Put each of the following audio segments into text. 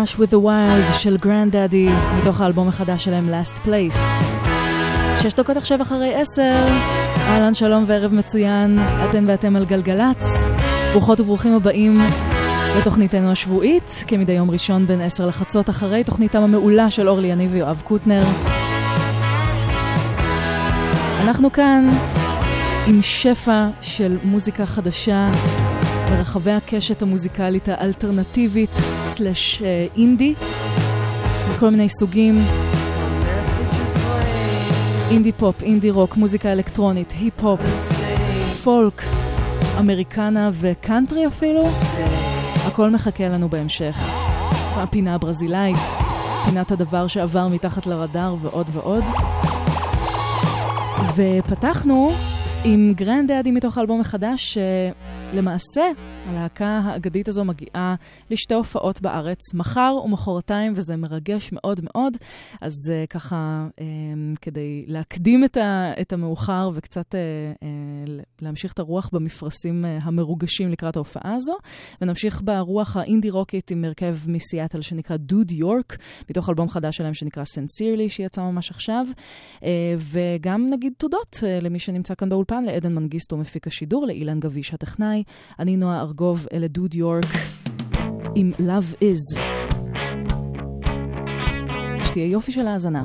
Brush with the Wild של Grandaddy, מתוך האלבום החדש שלהם Last Place. שש דקות עכשיו אחרי עשר, אהלן שלום וערב מצוין, אתן ואתם על גלגלצ. ברוכות וברוכים הבאים לתוכניתנו השבועית, כמדי יום ראשון בין עשר לחצות אחרי תוכניתם המעולה של אורלי יניב ויואב קוטנר. אנחנו כאן עם שפע של מוזיקה חדשה ברחבי הקשת המוזיקלית האלטרנטיבית slash אה, אינדי, מכל מיני סוגים. אינדי פופ, אינדי רוק, מוזיקה אלקטרונית, היפ-הופ, פולק, אמריקנה וקאנטרי אפילו. הכל מחכה לנו בהמשך. הפינה הברזילאית, פינת הדבר שעבר מתחת לרדאר ועוד ועוד. ופתחנו עם Grandaddy מתוך האלבום החדש, שלמעשה הלהקה האגדית הזו מגיעה לשתי הופעות בארץ, מחר ומחרתיים, וזה מרגש מאוד מאוד. אז אה, ככה, אמ, כדי להקדים את, ה, את המאוחר וקצת אה, אה, להמשיך את הרוח במפרשים אה, המרוגשים לקראת ההופעה הזו, ונמשיך ברוח האינדי רוקית עם הרכב מסיאטל שנקרא Dude York, מתוך אלבום חדש שלהם שנקרא סנסירלי, שיצא ממש עכשיו. Uh, וגם נגיד תודות uh, למי שנמצא כאן באולפן, לעדן מנגיסטו מפיק השידור, לאילן גביש הטכנאי. אני נועה ארגוב, אלה דוד יורק עם Love Is. שתהיה יופי של האזנה.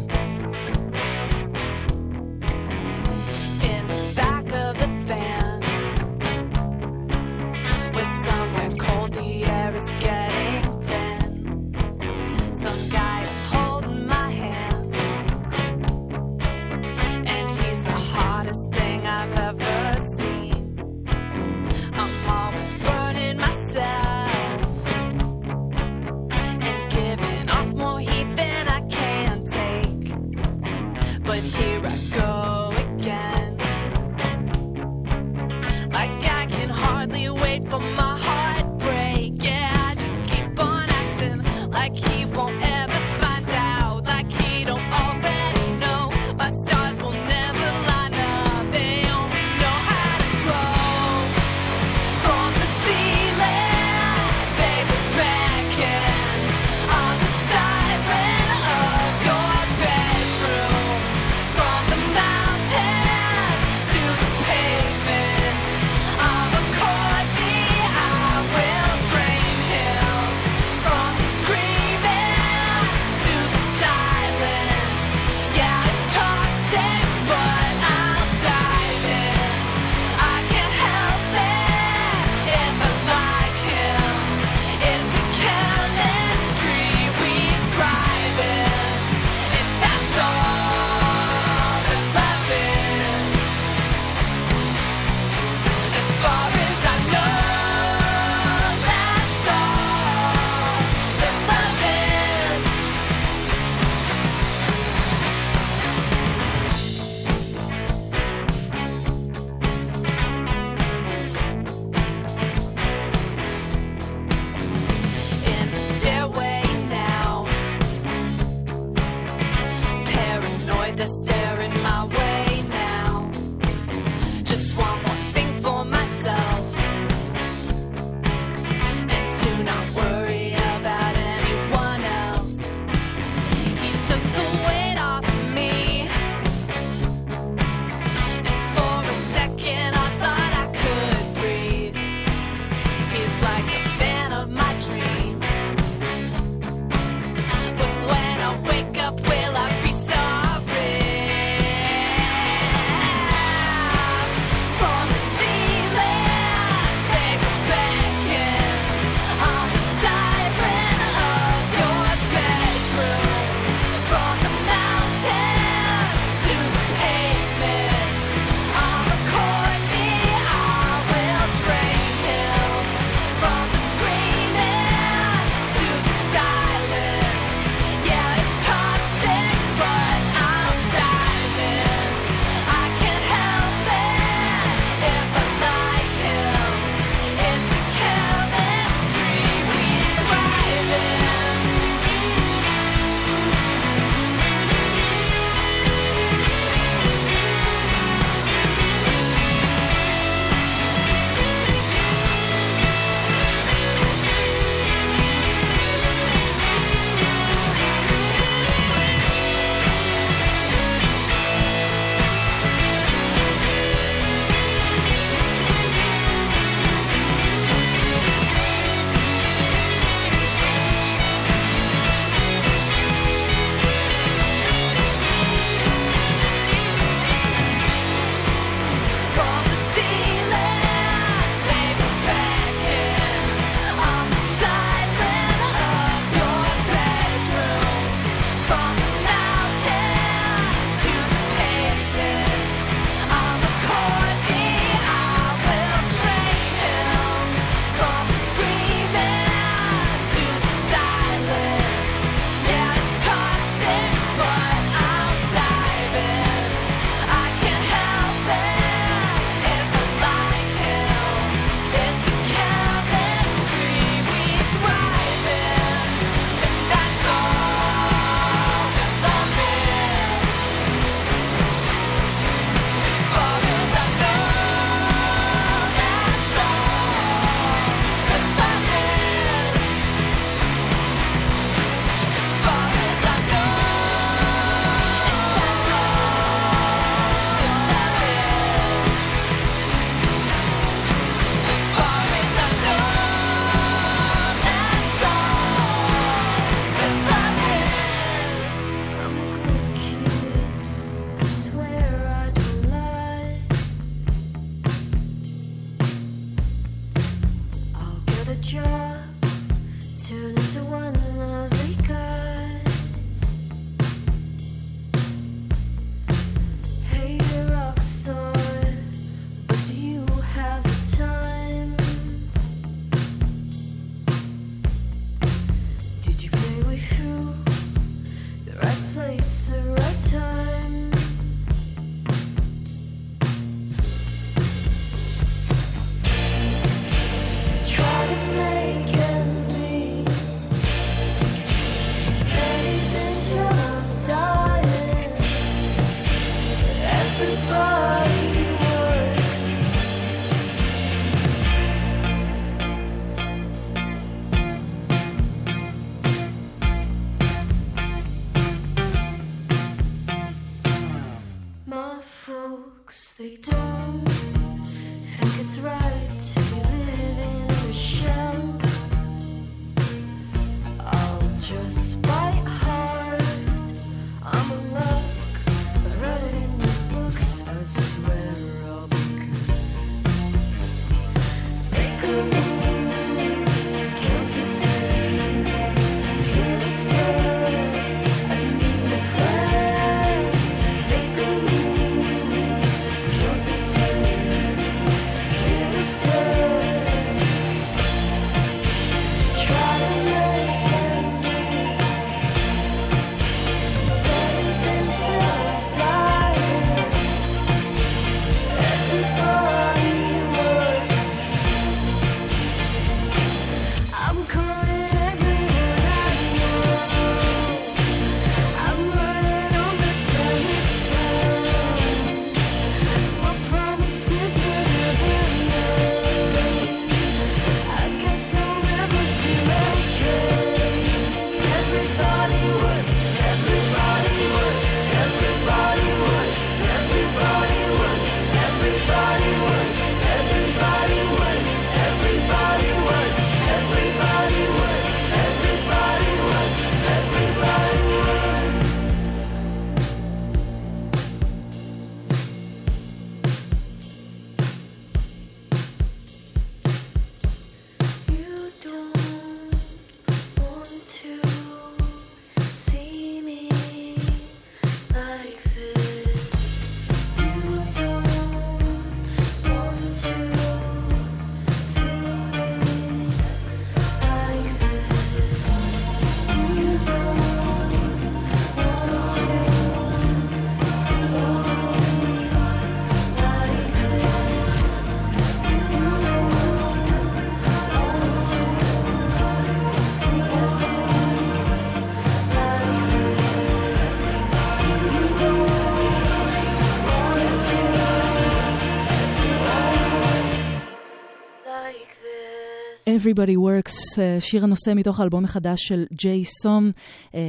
Everybody Works, אה, שיר הנושא מתוך האלבום החדש של ג'יי סום, אה,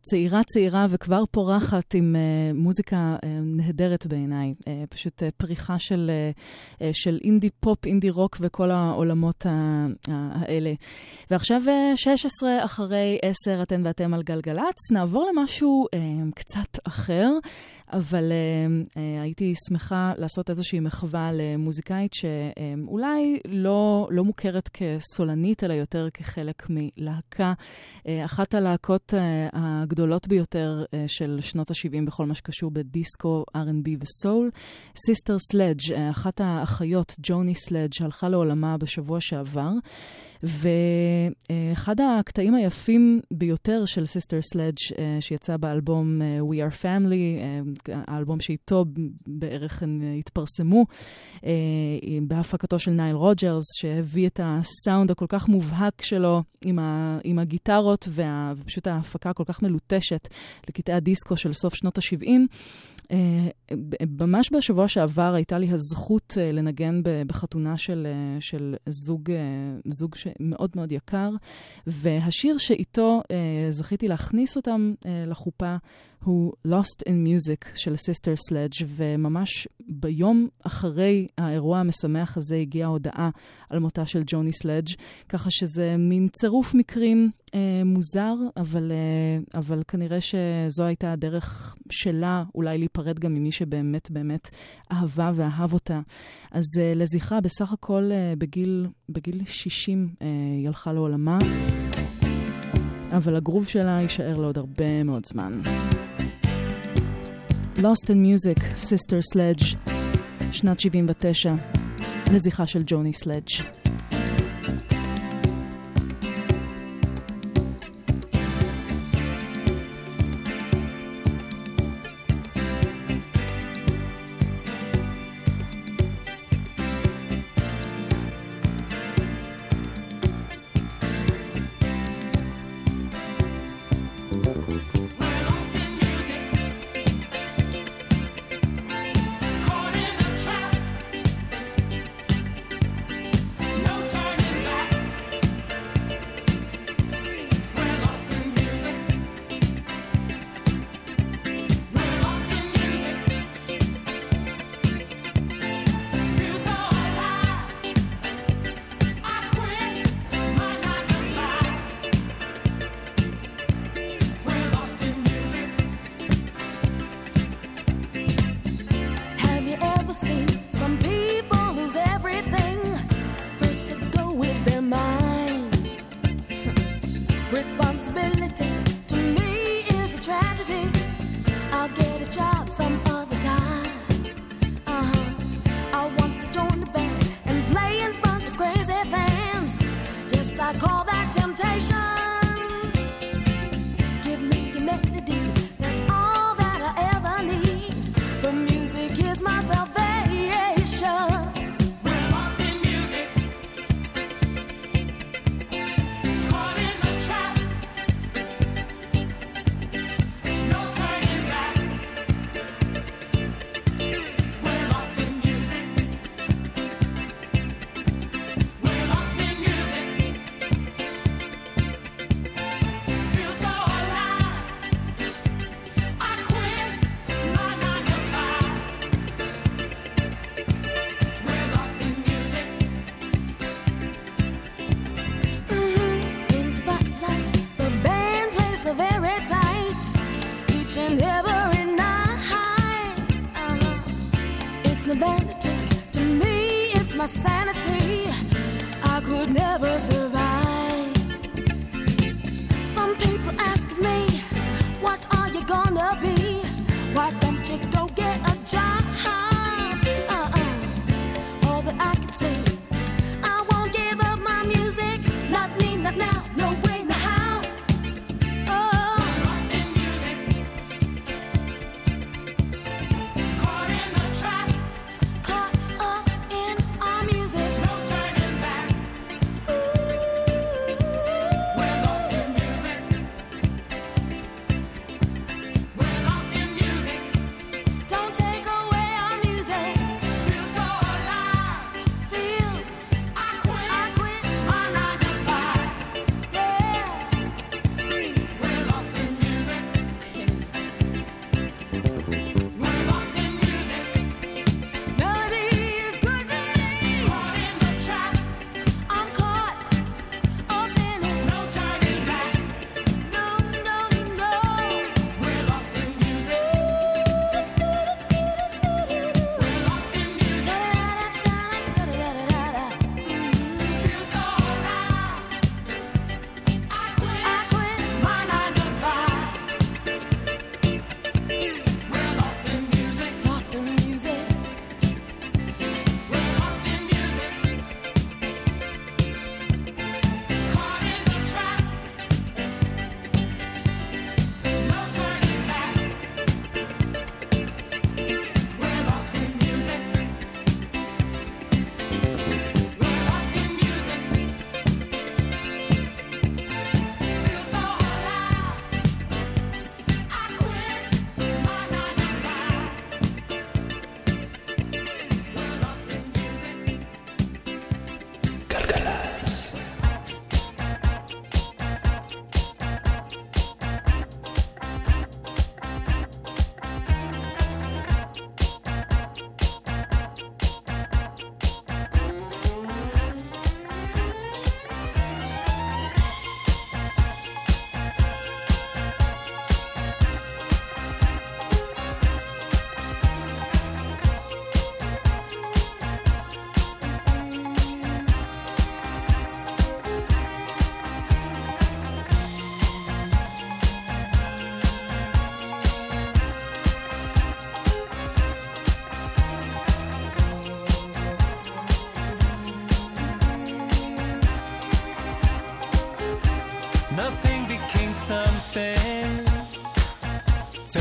צעירה צעירה וכבר פורחת עם אה, מוזיקה נהדרת בעיניי, פשוט פריחה של, של אינדי פופ, אינדי רוק וכל העולמות האלה. ועכשיו אה, 16 אחרי 10 אתן ואתם על גלגלצ, נעבור למשהו קצת אחר. אבל uh, uh, הייתי שמחה לעשות איזושהי מחווה למוזיקאית שאולי לא, לא מוכרת כסולנית, אלא יותר כחלק מלהקה. אה, אחת הלהקות אה, הגדולות ביותר של שנות ה-70 בכל מה שקשור בדיסקו, R&B וסול. Sister Sledge, אחת האחיות, ג'וני סלדג', הלכה לעולמה בשבוע שעבר. ואחד הקטעים היפים ביותר של Sister Sledge שיצא באלבום אה, We Are Family, אה, האלבום שאיתו בערך הן התפרסמו, אה, בהפקתו של נייל רוג'רס, שהביא את הסאונד הכל כך מובהק שלו עם, ה, עם הגיטרות, וה, ופשוט ההפקה הכל כך מלוטשת לקטעי הדיסקו של סוף שנות ה-70. אה, ממש בשבוע שעבר הייתה לי הזכות אה, לנגן בחתונה של, אה, של זוג, זוג מאוד מאוד יקר, והשיר שאיתו זכיתי להכניס אותם לחופה הוא Lost in Music של Sister Sledge וממש ביום אחרי האירוע המשמח הזה הגיעה הודעה על מותה של ג'וני סלדג', ככה שזה מין צירוף מקרים אה, מוזר, אבל, אה, אבל כנראה שזו הייתה הדרך שלה אולי להיפרד גם ממי שבאמת באמת אהבה ואהב אותה. אז אה, לזכרה, בסך הכל אה, בגיל, בגיל 60 אה, היא הלכה לעולמה. אבל הגרוב שלה יישאר לעוד הרבה מאוד זמן. Lost in Music, Sister Sledge, שנת 79, לזכרה של ג'וני סלדג'.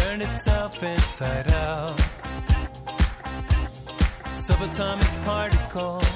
turn itself inside out. Subatomic particle.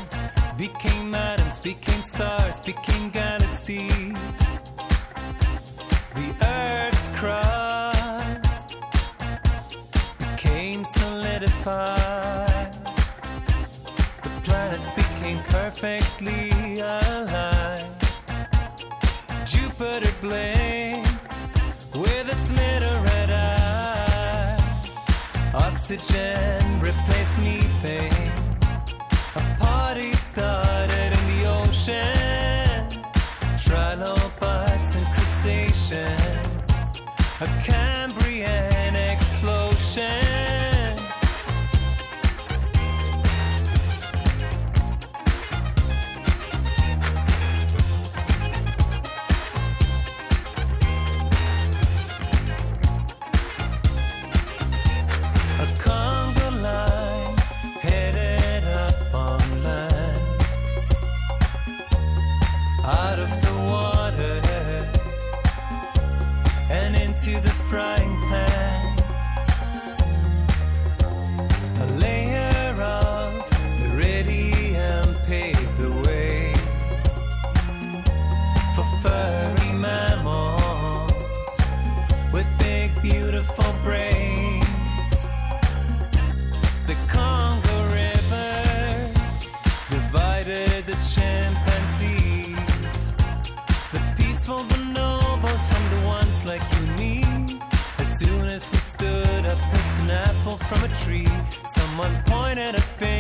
point and a finger.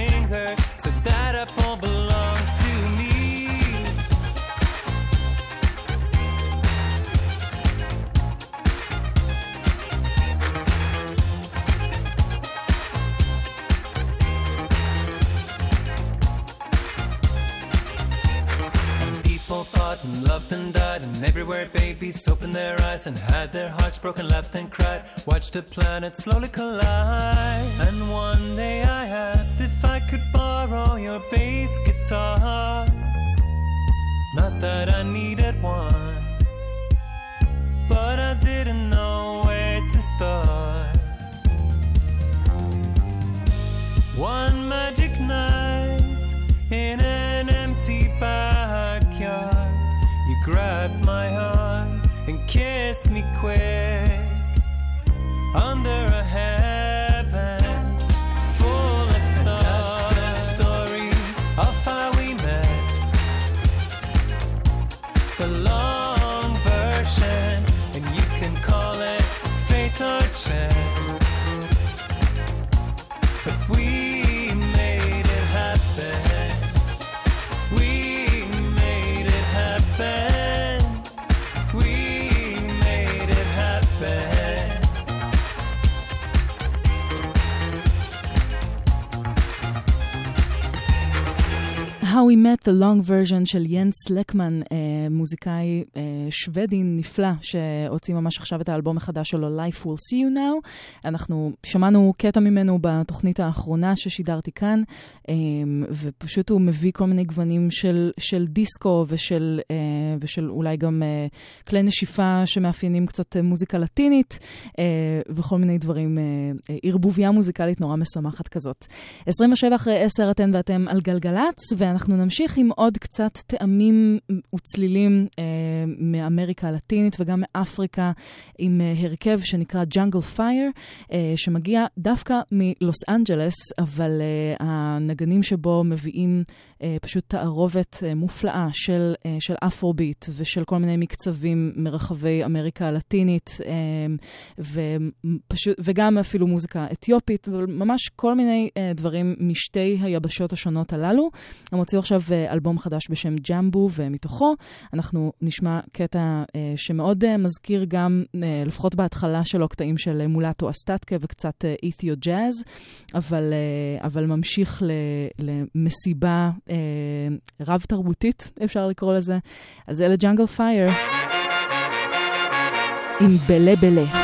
Broken, laughed and cried. Watched the planet slowly collide. And one day I asked if I could borrow your bass guitar. Not that I needed one, but I didn't know where to start. One magic night in an kiss me quick under a hand. We Met, The Long Version של ינס לקמן, אה, מוזיקאי אה, שוודי נפלא, שהוציא ממש עכשיו את האלבום החדש שלו, Life Will See You Now. אנחנו שמענו קטע ממנו בתוכנית האחרונה ששידרתי כאן, אה, ופשוט הוא מביא כל מיני גוונים של, של דיסקו ושל, אה, ושל אולי גם אה, כלי נשיפה שמאפיינים קצת אה, מוזיקה לטינית, אה, וכל מיני דברים, אה, אה, ערבוביה מוזיקלית נורא משמחת כזאת. 27 אחרי 10 אתן ואתם על גלגלצ, ואנחנו נמשיך עם עוד קצת טעמים וצלילים אה, מאמריקה הלטינית וגם מאפריקה, עם אה, הרכב שנקרא Jungle Fire, אה, שמגיע דווקא מלוס אנג'לס, אבל אה, הנגנים שבו מביאים אה, פשוט תערובת אה, מופלאה של, אה, של אפרוביט ושל כל מיני מקצבים מרחבי אמריקה הלטינית, אה, ופשוט, וגם אפילו מוזיקה אתיופית, וממש כל מיני אה, דברים משתי היבשות השונות הללו. הם הוציאו עכשיו אה, אלבום חדש בשם ג'מבו, ומתוכו אנחנו נשמע קטע אה, שמאוד אה, מזכיר גם, לפחות בהתחלה שלו, קטעים של מולטו אסטטקה וקצת אית'יו ג'אז, אבל, אבל ממשיך למסיבה רב-תרבותית, אפשר לקרוא לזה. אז אלה ג'אנגל פייר עם בלה בלה.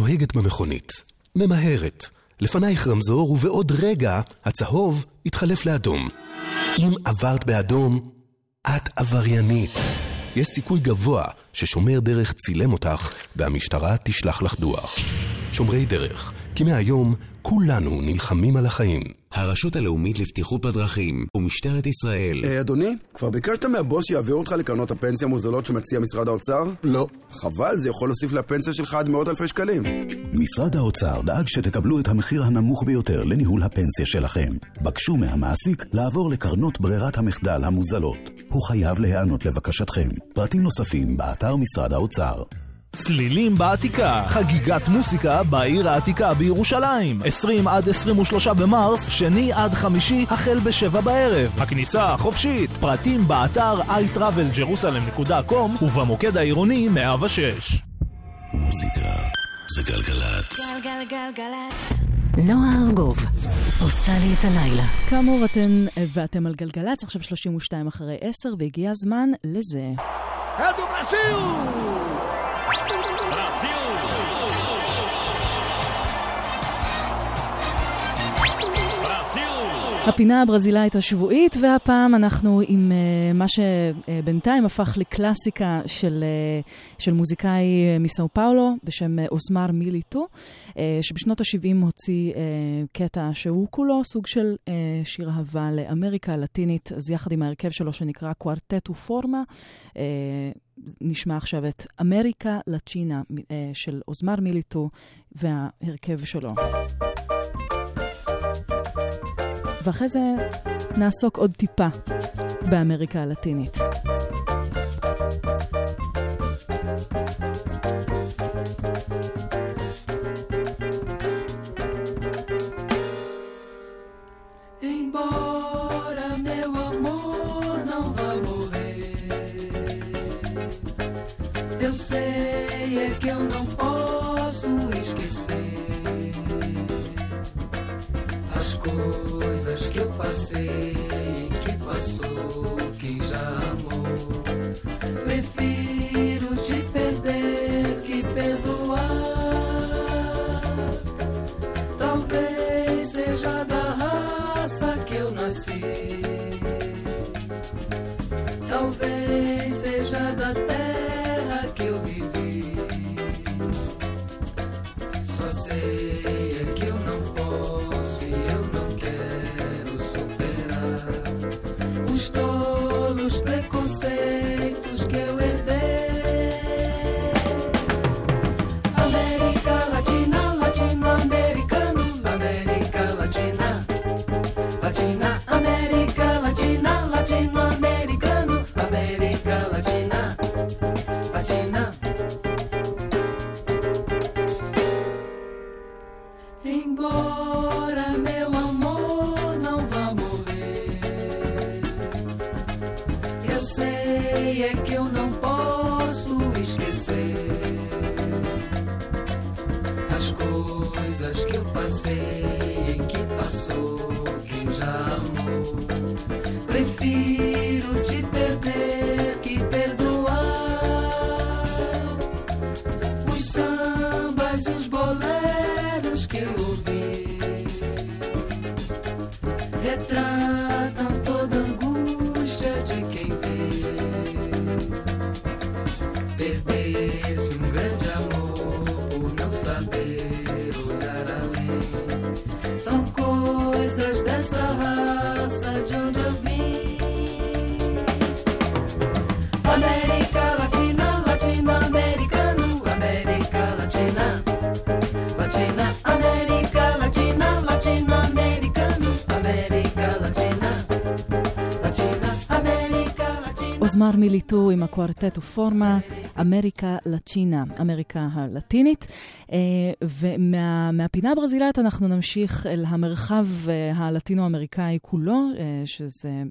נוהגת במכונית, ממהרת. לפנייך רמזור, ובעוד רגע הצהוב יתחלף לאדום. אם עברת באדום, את עבריינית. יש סיכוי גבוה ששומר דרך צילם אותך והמשטרה תשלח לך דוח. שומרי דרך, כי מהיום כולנו נלחמים על החיים. הרשות הלאומית לבטיחות בדרכים ומשטרת ישראל. אה, אדוני, כבר ביקשת מהבוס שיעביר אותך לקרנות הפנסיה המוזלות שמציע משרד האוצר? לא. חבל, זה יכול להוסיף לפנסיה שלך עד מאות אלפי שקלים. משרד האוצר דאג שתקבלו את המחיר הנמוך ביותר לניהול הפנסיה שלכם. בקשו מהמעסיק לעבור לקרנות ברירת המחדל המוזלות. הוא חייב להיענות לבקשתכם. פרטים נוספים באתר משרד האוצר. צלילים בעתיקה, חגיגת מוסיקה בעיר העתיקה בירושלים 20 עד 23 במרס, שני עד חמישי, החל בשבע בערב הכניסה חופשית, פרטים באתר iTravelJerusalem.com ובמוקד העירוני 106 מוזיקה זה גלגלצ. גלגלגלגלצ. נועה ארגוב עושה לי את הלילה. כאמור, אתן ואתם על גלגלצ, עכשיו 32 אחרי 10, והגיע הזמן לזה. Do Brasil! הפינה הברזילאית השבועית, והפעם אנחנו עם uh, מה שבינתיים הפך לקלאסיקה של, uh, של מוזיקאי מסאו פאולו בשם אוסמר מיליטו, uh, שבשנות ה-70 הוציא uh, קטע שהוא כולו סוג של uh, שיר אהבה לאמריקה הלטינית, אז יחד עם ההרכב שלו שנקרא קוורטטו פורמה, uh, נשמע עכשיו את אמריקה לצ'ינה uh, של אוסמר מיליטו וההרכב שלו. ואחרי זה נעסוק עוד טיפה באמריקה הלטינית. Sei é que eu não posso esquecer as coisas que eu passei, que passou, que já amou. אוזמר מיליטו עם הקוורטטו פורמה, אמריקה לצ'ינה, אמריקה הלטינית. אה, ומהפינה הברזילאית אנחנו נמשיך אל המרחב אה, הלטינו-אמריקאי כולו, אה, שזה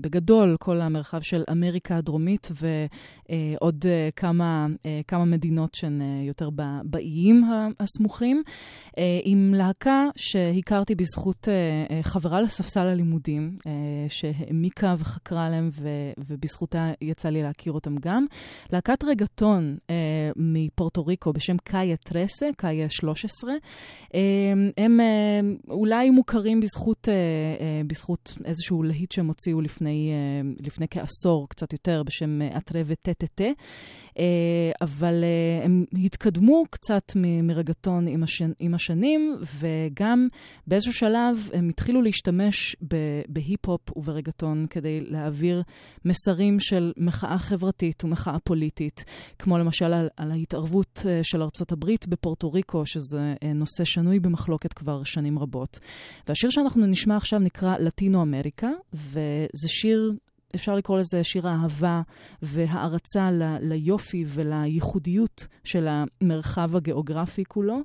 בגדול כל המרחב של אמריקה הדרומית ועוד כמה, כמה מדינות שהן יותר באיים הסמוכים, עם להקה שהכרתי בזכות חברה לספסל הלימודים, שהעמיקה וחקרה עליהם, ובזכותה יצא לי להכיר אותם גם. להקת רגטון מפורטו ריקו בשם קאיה טרסה, הזה, קאי 13. אה, הם אה, אולי מוכרים בזכות, אה, אה, בזכות איזשהו להיט שהם הוציאו לפני, לפני כעשור, קצת יותר, בשם אטרה וטטטה. אה, אבל אה, הם התקדמו קצת מרגטון עם, השנ... עם השנים, וגם באיזשהו שלב הם התחילו להשתמש בהיפ-הופ וברגטון כדי להעביר מסרים של מחאה חברתית ומחאה פוליטית, כמו למשל על, על ההתערבות אה, של ארצות הברית בפורטו ריקו, שזה נושא שנוי במחלוקת כבר שנים רבות. והשיר שאנחנו נשמע עכשיו נקרא לטינו אמריקה, וזה שיר אפשר לקרוא לזה שיר אהבה והערצה ל, ליופי ולייחודיות של המרחב הגיאוגרפי כולו,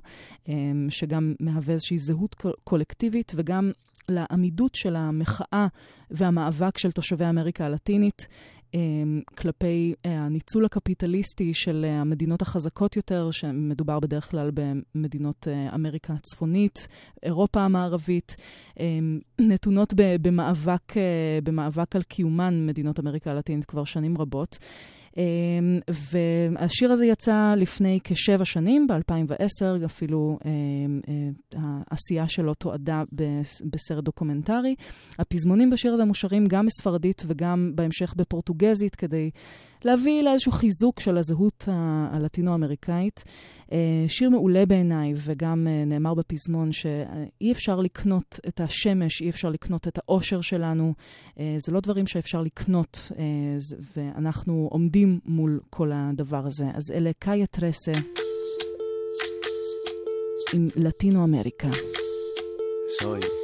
אמ, שגם מהווה איזושהי זהות קול- קולקטיבית וגם לעמידות של המחאה והמאבק של תושבי אמריקה הלטינית. אמ, כלפי אה, הניצול הקפיטליסטי של אה, המדינות החזקות יותר, שמדובר בדרך כלל במדינות אה, אמריקה הצפונית, אירופה המערבית, אמ, נתונות במאבק, במאבק על קיומן מדינות אמריקה הלטינית כבר שנים רבות. אמ, והשיר הזה יצא לפני כשבע שנים, ב-2010, אפילו אמ, אה, העשייה שלו תועדה בס- בסרט דוקומנטרי. הפזמונים בשיר הזה מושרים גם בספרדית וגם בהמשך בפורטוגזית, כדי להביא לאיזשהו חיזוק של הזהות הלטינו-אמריקאית. אה, שיר מעולה בעיניי, וגם אה, נאמר בפזמון שאי אפשר לקנות את השמש, אי אפשר לקנות את האושר שלנו. אה, זה לא דברים שאפשר לקנות, ואנחנו עומדים מול כל הדבר הזה. אז אלה קאיה טרסה עם לטינו אמריקה. Soy,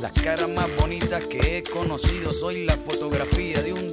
Las caras más bonitas que he conocido, soy la fotografía de un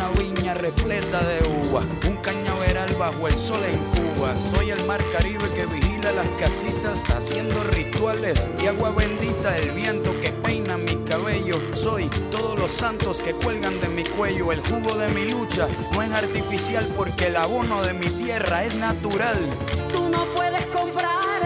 Una viña repleta de uva, un cañaveral bajo el sol en Cuba. Soy el mar Caribe que vigila las casitas, haciendo rituales y agua bendita, el viento que peina mi cabello. Soy todos los santos que cuelgan de mi cuello. El jugo de mi lucha no es artificial porque el abono de mi tierra es natural. Tú no puedes comprar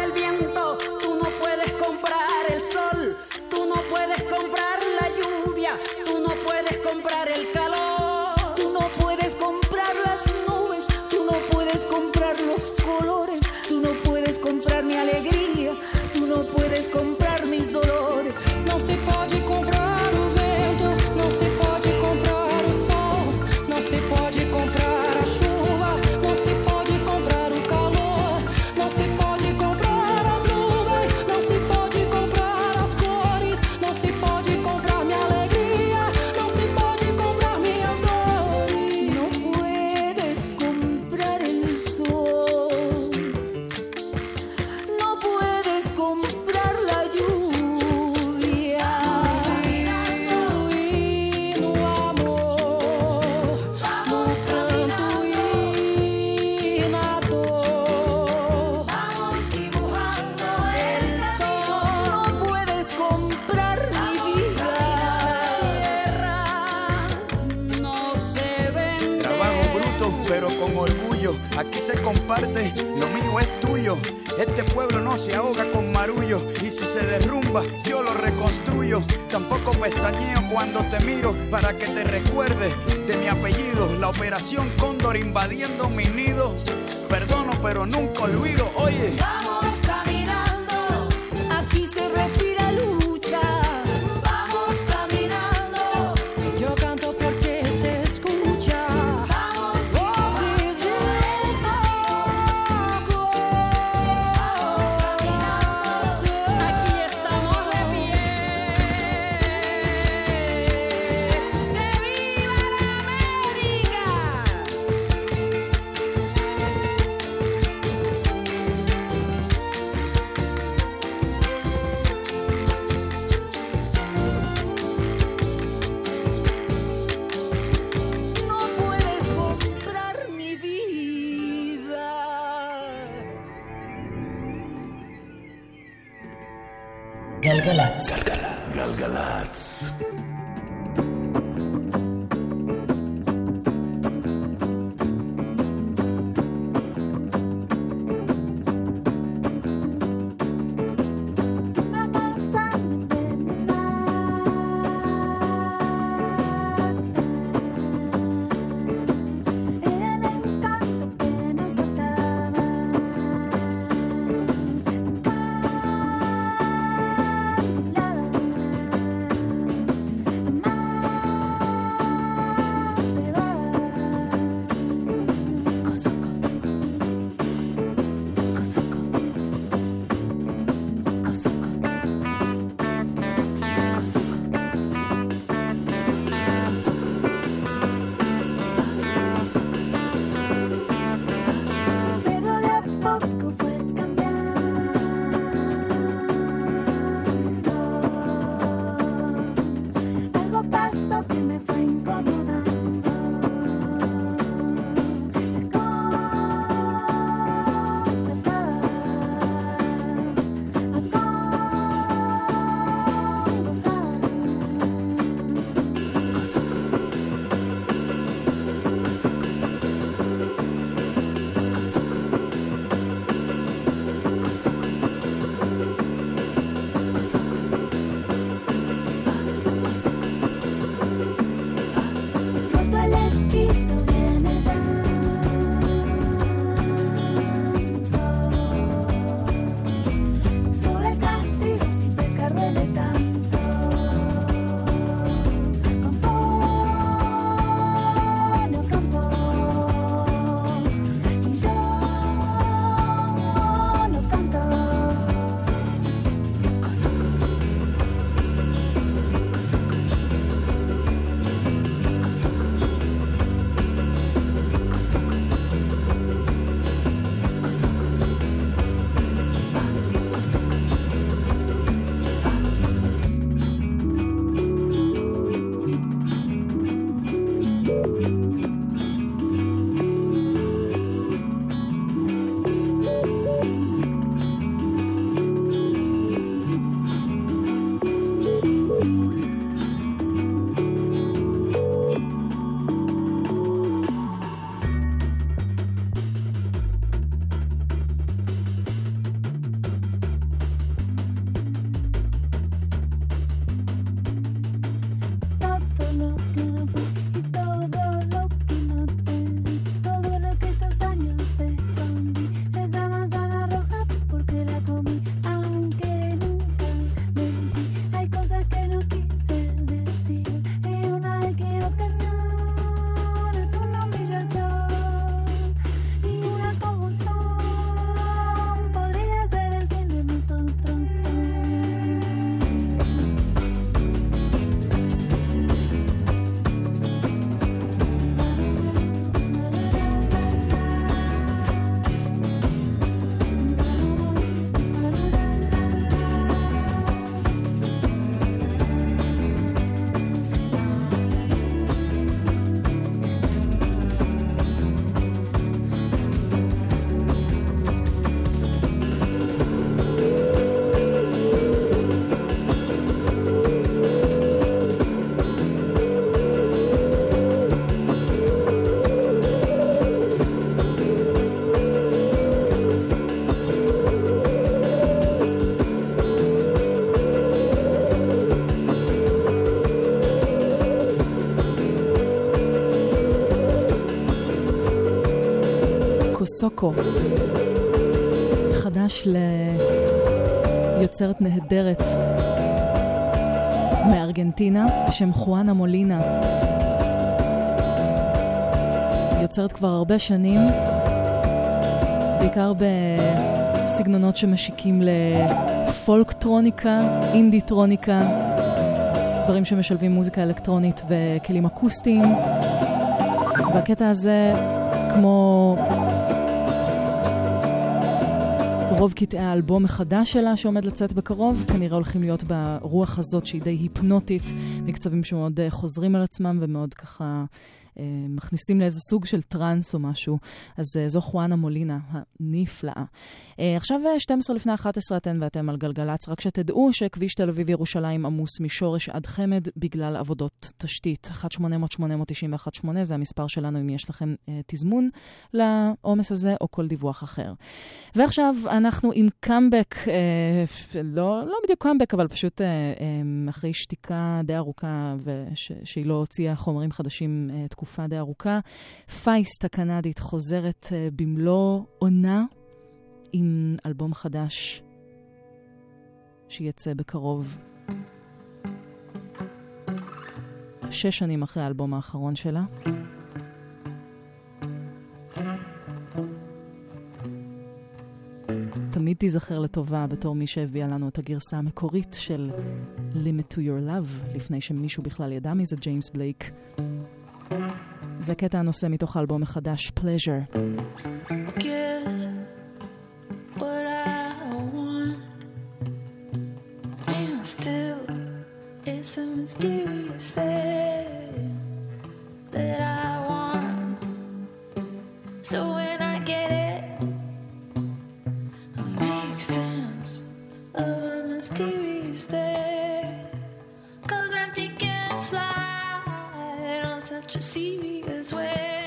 גלגלצ. גלגלצ. סוקו. חדש ליוצרת נהדרת מארגנטינה בשם חואנה מולינה. יוצרת כבר הרבה שנים, בעיקר בסגנונות שמשיקים לפולקטרוניקה, אינדיטרוניקה, דברים שמשלבים מוזיקה אלקטרונית וכלים אקוסטיים. והקטע הזה, כמו רוב קטעי האלבום החדש שלה שעומד לצאת בקרוב, כנראה הולכים להיות ברוח הזאת שהיא די היפנוטית, מקצבים שמאוד אה, חוזרים על עצמם ומאוד ככה מכניסים לאיזה סוג של טראנס או משהו. אז אה, זו חואנה מולינה הנפלאה. אה, עכשיו אה, 12 לפני 11 אתן ואתם על גלגלצ, רק שתדעו שכביש תל אביב-ירושלים עמוס משורש עד חמד בגלל עבודות תשתית. 1-800-891-8 זה המספר שלנו אם יש לכם אה, תזמון לעומס הזה או כל דיווח אחר. ועכשיו אנחנו עם קאמבק, אה, לא, לא בדיוק קאמבק, אבל פשוט אה, אה, אחרי שתיקה די ארוכה וש, שהיא לא הוציאה חומרים חדשים אה, תקופה די ארוכה. פייסט הקנדית חוזרת אה, במלוא עונה עם אלבום חדש שיצא בקרוב. שש שנים אחרי האלבום האחרון שלה. תמיד תיזכר לטובה בתור מי שהביאה לנו את הגרסה המקורית של Limit to Your Love, לפני שמישהו בכלל ידע מי זה ג'יימס בלייק. זה קטע הנושא מתוך האלבום החדש, Pleasure. So when I get it, I make sense of a mysterious thing. Cause I'm flight on such a serious way.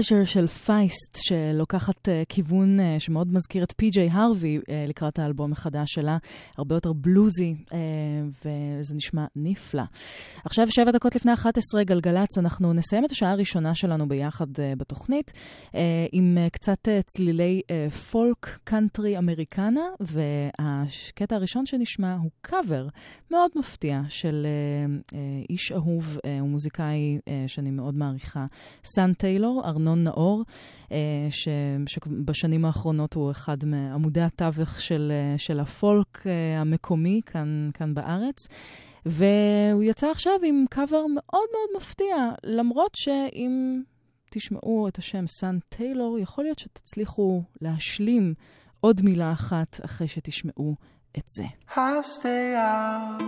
Pleasure של פייסט, שלוקחת uh, כיוון uh, שמאוד מזכיר את פי.ג'יי הרווי uh, לקראת האלבום החדש שלה, הרבה יותר בלוזי, uh, וזה נשמע נפלא. עכשיו, שבע דקות לפני 11, גלגלצ, אנחנו נסיים את השעה הראשונה שלנו ביחד uh, בתוכנית, uh, עם uh, קצת uh, צלילי פולק קאנטרי אמריקנה, והקטע הראשון שנשמע הוא קאבר מאוד מפתיע של uh, uh, איש אהוב uh, ומוזיקאי uh, שאני מאוד מעריכה, סאן טיילור, ארנון נאור, אה, שבשנים האחרונות הוא אחד מעמודי התווך של, אה, של הפולק אה, המקומי כאן, כאן בארץ. והוא יצא עכשיו עם קאבר מאוד מאוד מפתיע, למרות שאם תשמעו את השם סאן טיילור, יכול להיות שתצליחו להשלים עוד מילה אחת אחרי שתשמעו את זה. I stay out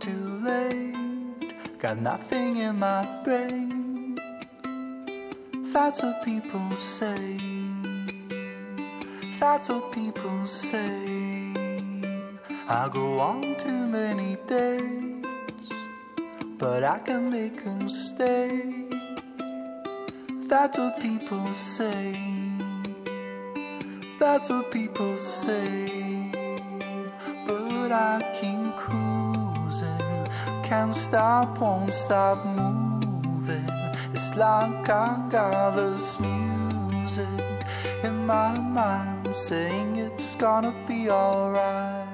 too late, got nothing in my brain. That's what people say. That's what people say. I go on too many days, but I can make them stay. That's what people say. That's what people say. But I keep cruising, can't stop, won't stop moving. Like I got this music in my mind saying it's gonna be alright.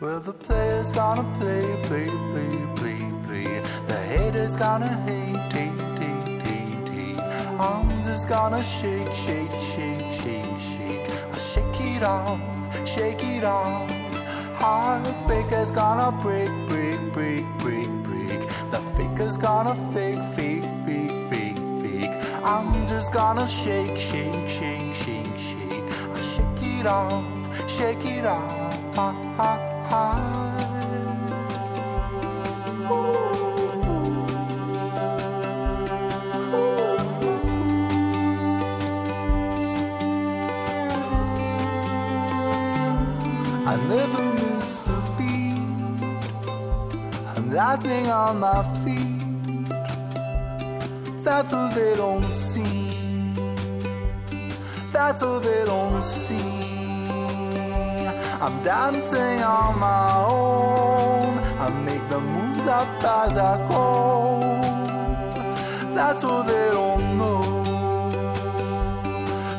Well, the player's gonna play, play, play, play, play. The haters gonna hate, hate, hate, hate, hate. I'm just gonna shake, shake, shake, shake, shake. I shake it off, shake it off. Heartbreaker's gonna break, break, break, break, break. The faker's gonna fake, fake. I'm just gonna shake, shake, shake, shake, shake. I shake it off, shake it off. Ha, ha, ha. I never miss a beat. I'm lightning on my feet. That's what they don't see. That's what they don't see. I'm dancing on my own. I make the moves up as I go. That's what they don't know.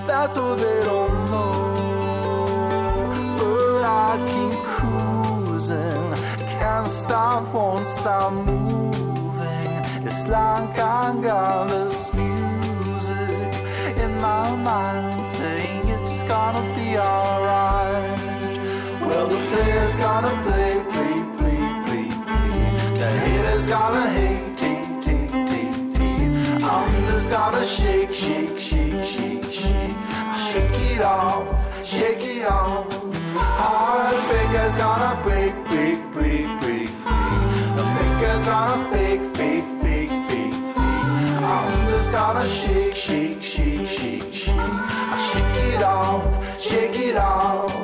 That's what they don't know. But I keep cruising. Can't stop, won't stop moving. Like I got this music in my mind saying it's gonna be alright. Well, the player's gonna play, play, play, play, play. The haters gonna hate, hate, hate, hate, hate. I'm just gonna shake, shake, shake, shake, shake. Shake it off, shake it off. Heartbreaker's gonna break, break, break, break, break. The faker's gonna fake, fake. Gonna shake, shake, shake, shake, shake. I shake it off, shake it off.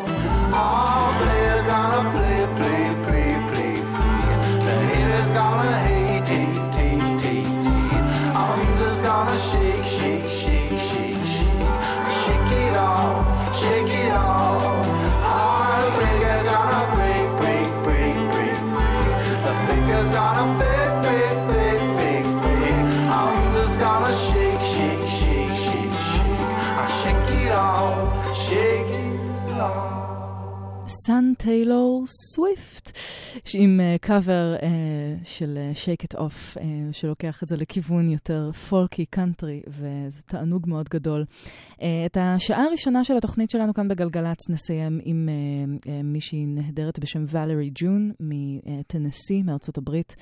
סאן טיילור סוויפט, עם קאבר uh, uh, של Shake It Off, שלוקח את זה לכיוון יותר פולקי, קאנטרי, וזה תענוג מאוד גדול. Uh, את השעה הראשונה של התוכנית שלנו כאן בגלגלצ נסיים עם uh, uh, מישהי נהדרת בשם ולרי ג'ון מטנסי, מארצות הברית,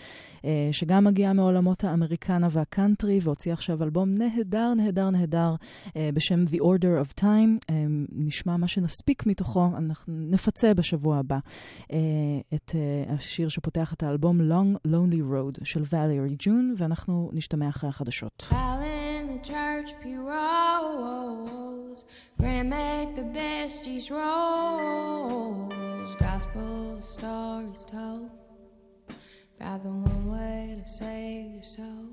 שגם מגיעה מעולמות האמריקנה והקאנטרי, והוציאה עכשיו אלבום נהדר, נהדר, נהדר, בשם The Order of Time. נשמע מה שנספיק מתוכו, אנחנו נפצה בשבוע הבא את השיר שפותח את האלבום Long Lonely Road של ולרי ג'ון, ואנחנו נשתמע אחרי החדשות. In the church pew rolls. Grand make the besties rolls. Gospel stories told about the one way to save your soul.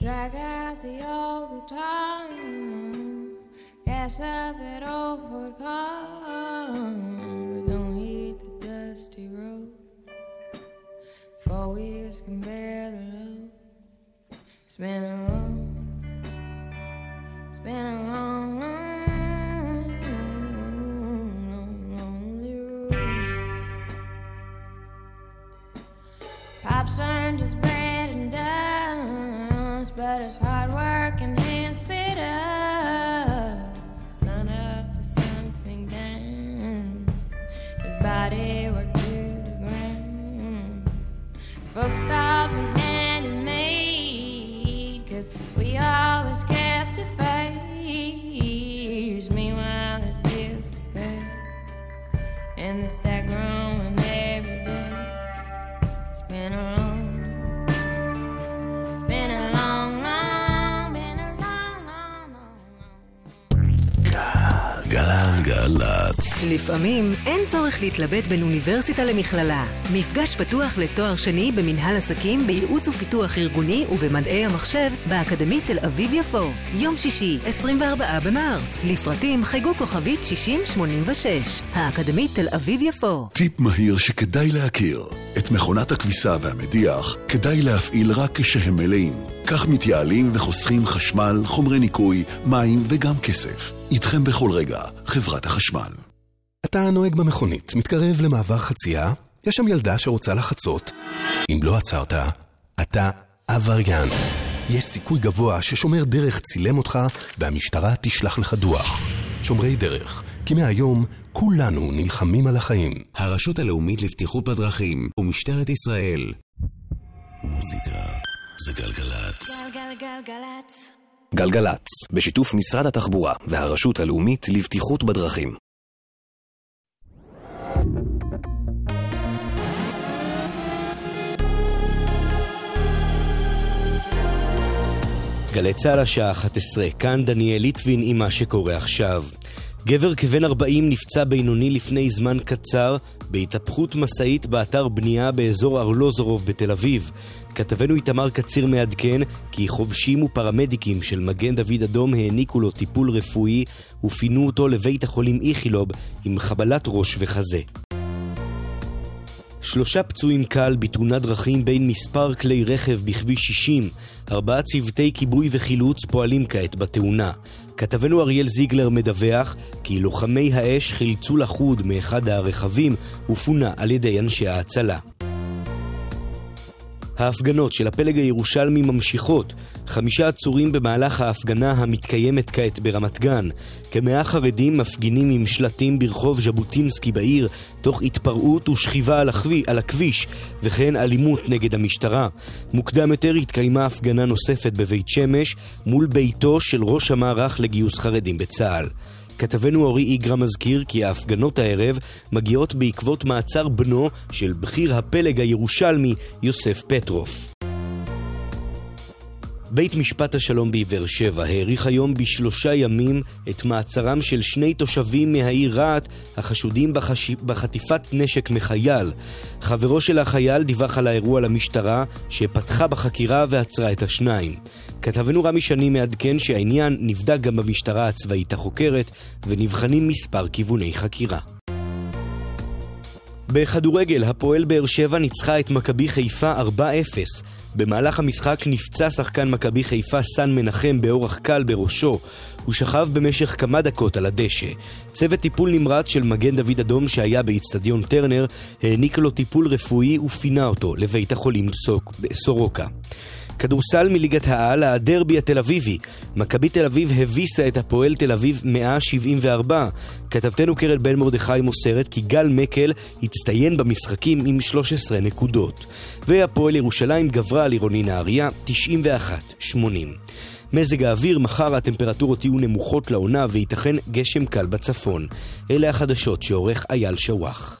Drag out the old guitar, gas up that old Ford car. We're gonna hit the dusty road. Four wheels can. It's been a long, it's been a long, long, long, lonely road. Pops earned his bread and dust, but his hard work and hands fit us. Sun up to sun sink down, his body worked to the ground. Folks thought the stag room. לפעמים אין צורך להתלבט בין אוניברסיטה למכללה. מפגש פתוח לתואר שני במנהל עסקים, בייעוץ ופיתוח ארגוני ובמדעי המחשב באקדמית תל אביב-יפו. יום שישי, 24 במרס. לפרטים חייגו כוכבית 6086. האקדמית תל אביב-יפו. טיפ מהיר שכדאי להכיר. את מכונת הכביסה והמדיח כדאי להפעיל רק כשהם מלאים. כך מתייעלים וחוסכים חשמל, חומרי ניקוי, מים וגם כסף. איתכם בכל רגע, חברת החשמל. אתה נוהג במכונית, מתקרב למעבר חצייה, יש שם ילדה שרוצה לחצות. אם לא עצרת, אתה עבריין. יש סיכוי גבוה ששומר דרך צילם אותך והמשטרה תשלח לך דוח. שומרי דרך, כי מהיום כולנו נלחמים על החיים. הרשות הלאומית לבטיחות בדרכים ומשטרת ישראל. מוזיקה זה גלגלצ. גלגלגלגלצ. גלגלצ, בשיתוף משרד התחבורה והרשות הלאומית לבטיחות בדרכים. גלי צה"ל השעה 11, כאן דניאל ליטבין עם מה שקורה עכשיו. גבר כבן 40 נפצע בינוני לפני זמן קצר בהתהפכות משאית באתר בנייה באזור ארלוזורוב בתל אביב. כתבנו איתמר קציר מעדכן כי חובשים ופרמדיקים של מגן דוד אדום העניקו לו טיפול רפואי ופינו אותו לבית החולים איכילוב עם חבלת ראש וחזה. שלושה פצועים קל בתאונת דרכים בין מספר כלי רכב בכביש 60. ארבעה צוותי כיבוי וחילוץ פועלים כעת בתאונה. כתבנו אריאל זיגלר מדווח כי לוחמי האש חילצו לחוד מאחד הרכבים ופונה על ידי אנשי ההצלה. ההפגנות של הפלג הירושלמי ממשיכות. חמישה עצורים במהלך ההפגנה המתקיימת כעת ברמת גן. כמאה חרדים מפגינים עם שלטים ברחוב ז'בוטינסקי בעיר, תוך התפרעות ושכיבה על, הכבי, על הכביש, וכן אלימות נגד המשטרה. מוקדם יותר התקיימה הפגנה נוספת בבית שמש, מול ביתו של ראש המערך לגיוס חרדים בצה"ל. כתבנו אורי איגרא מזכיר כי ההפגנות הערב מגיעות בעקבות מעצר בנו של בכיר הפלג הירושלמי יוסף פטרוף. בית משפט השלום בבאר שבע האריך היום בשלושה ימים את מעצרם של שני תושבים מהעיר רהט החשודים בחש... בחטיפת נשק מחייל. חברו של החייל דיווח על האירוע למשטרה שפתחה בחקירה ועצרה את השניים. כתבנו רמי שני מעדכן שהעניין נבדק גם במשטרה הצבאית החוקרת ונבחנים מספר כיווני חקירה. בכדורגל, הפועל באר שבע ניצחה את מכבי חיפה 4-0. במהלך המשחק נפצע שחקן מכבי חיפה סן מנחם באורח קל בראשו. הוא שכב במשך כמה דקות על הדשא. צוות טיפול נמרץ של מגן דוד אדום שהיה באיצטדיון טרנר העניק לו טיפול רפואי ופינה אותו לבית החולים סורוקה. כדורסל מליגת העל, הדרבי התל אביבי. מכבי תל אביב הביסה את הפועל תל אביב 174. כתבתנו קרן בן מרדכי מוסרת כי גל מקל הצטיין במשחקים עם 13 נקודות. והפועל ירושלים גברה על עירוני נהריה 91-80. מזג האוויר, מחר הטמפרטורות יהיו נמוכות לעונה וייתכן גשם קל בצפון. אלה החדשות שעורך אייל שווח.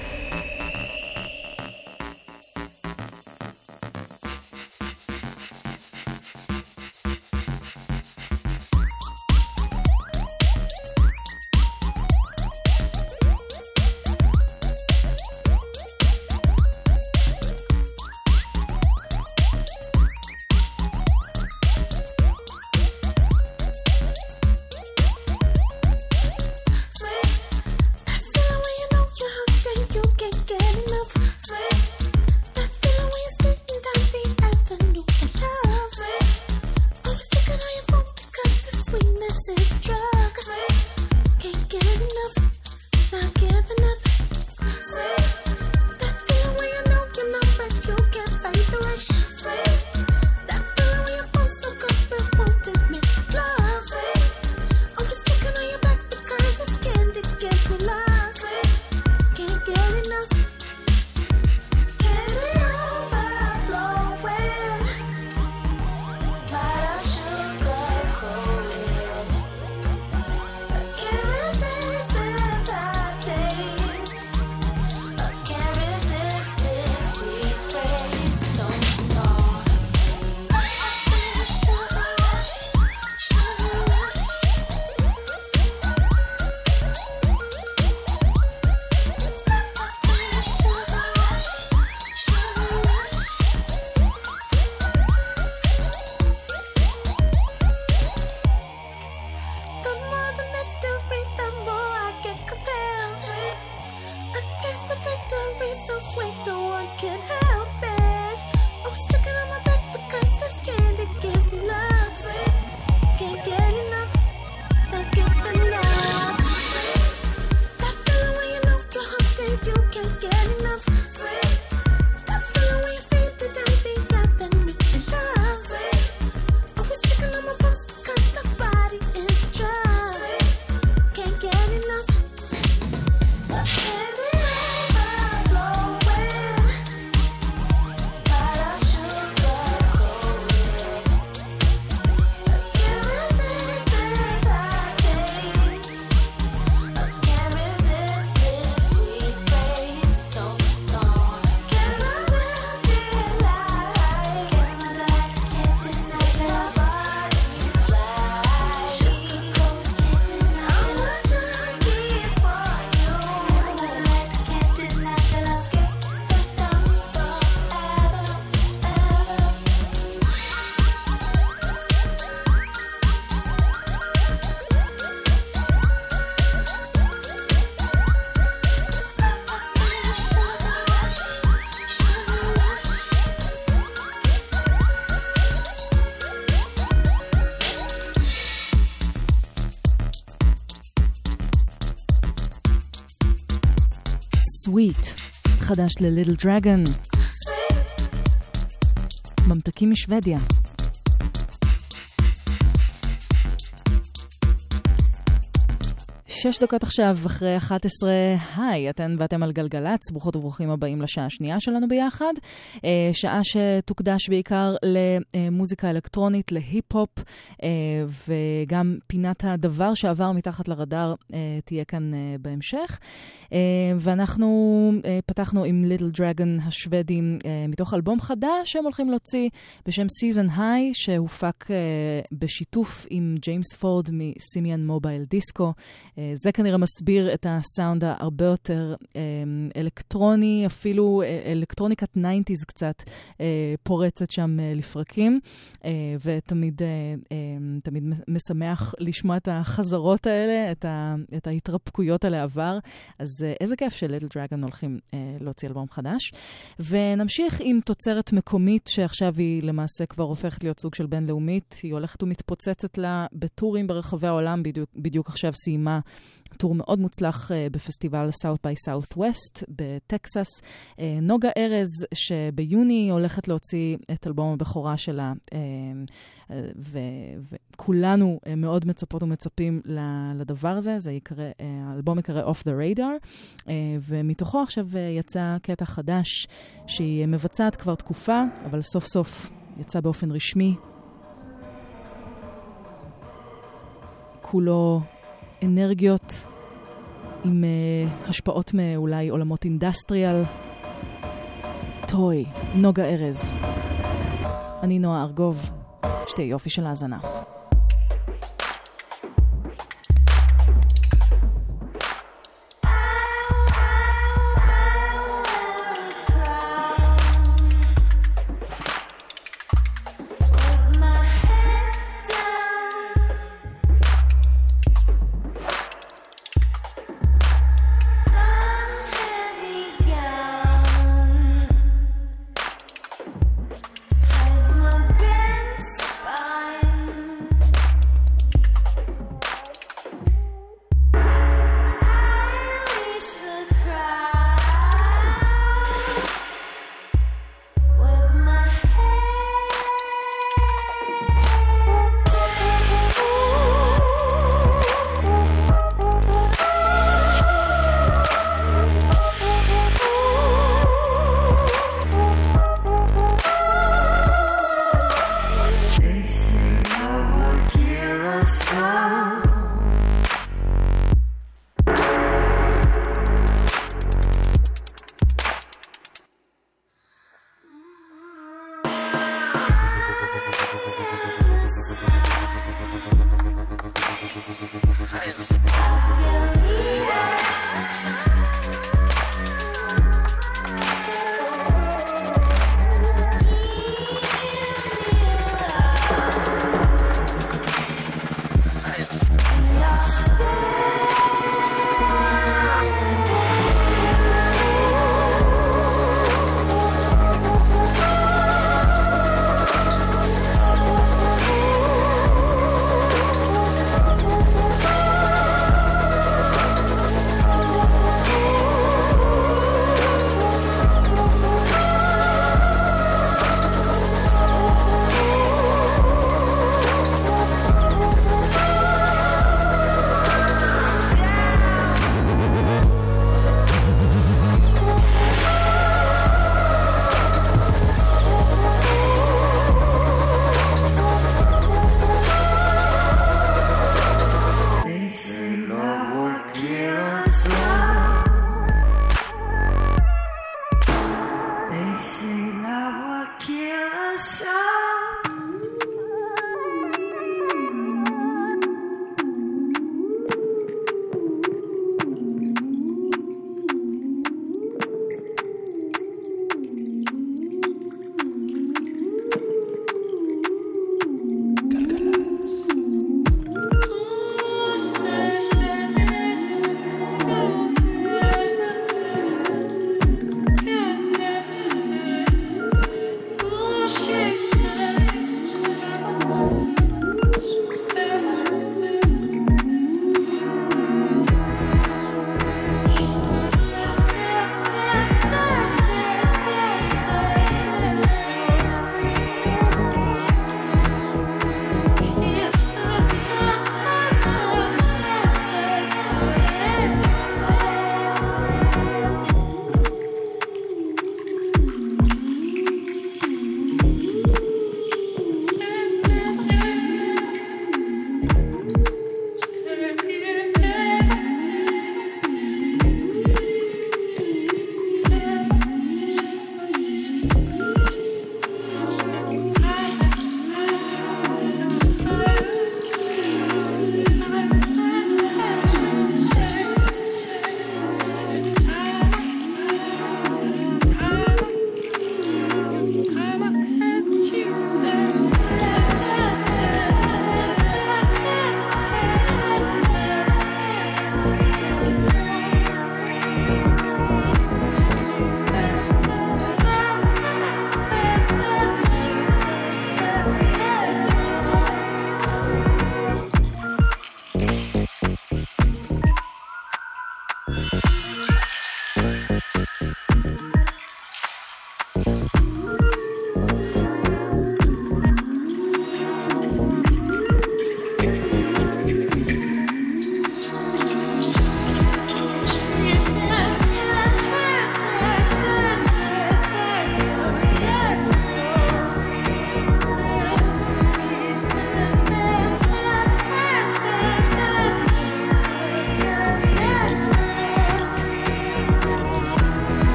סוויט, חדש לליטל דרגון. ממתקים משוודיה. שש דקות עכשיו, אחרי 11, היי, אתן ואתם על גלגלצ, ברוכות וברוכים הבאים לשעה השנייה שלנו ביחד. אה, שעה שתוקדש בעיקר למוזיקה אלקטרונית, להיפ-הופ, אה, וגם פינת הדבר שעבר מתחת לרדאר אה, תהיה כאן בהמשך. ואנחנו פתחנו עם ליטל דרגון השוודים מתוך אלבום חדש שהם הולכים להוציא בשם Season High, שהופק בשיתוף עם ג'יימס פורד מסימיאן מובייל דיסקו. זה כנראה מסביר את הסאונד ההרבה יותר אה, אלקטרוני, אפילו אה, אלקטרוניקת 90's קצת אה, פורצת שם לפרקים, ותמיד תמיד משמח לשמוע את החזרות האלה, את, ההתרפקויות על העבר. אז איזה כיף שליטל דרגון הולכים להוציא אלבום חדש. ונמשיך עם תוצרת מקומית, שעכשיו היא למעשה כבר הופכת להיות סוג של בינלאומית. היא הולכת ומתפוצצת לה בטורים ברחבי העולם, בדיוק, בדיוק עכשיו סיימה טור מאוד מוצלח uh, בפסטיבל South by Southwest בטקסס. Uh, נוגה ארז, שביוני הולכת להוציא את אלבום הבכורה שלה, ו- וכולנו מאוד מצפות ומצפים לדבר הזה. זה יקרא, האלבום יקרא Off the Radar, ומתוכו עכשיו יצא קטע חדש שהיא מבצעת כבר תקופה, אבל סוף סוף יצא באופן רשמי. כולו אנרגיות עם uh, השפעות מאולי עולמות אינדסטריאל. טוי, נוגה ארז. אני נועה ארגוב, שתהיה יופי של האזנה.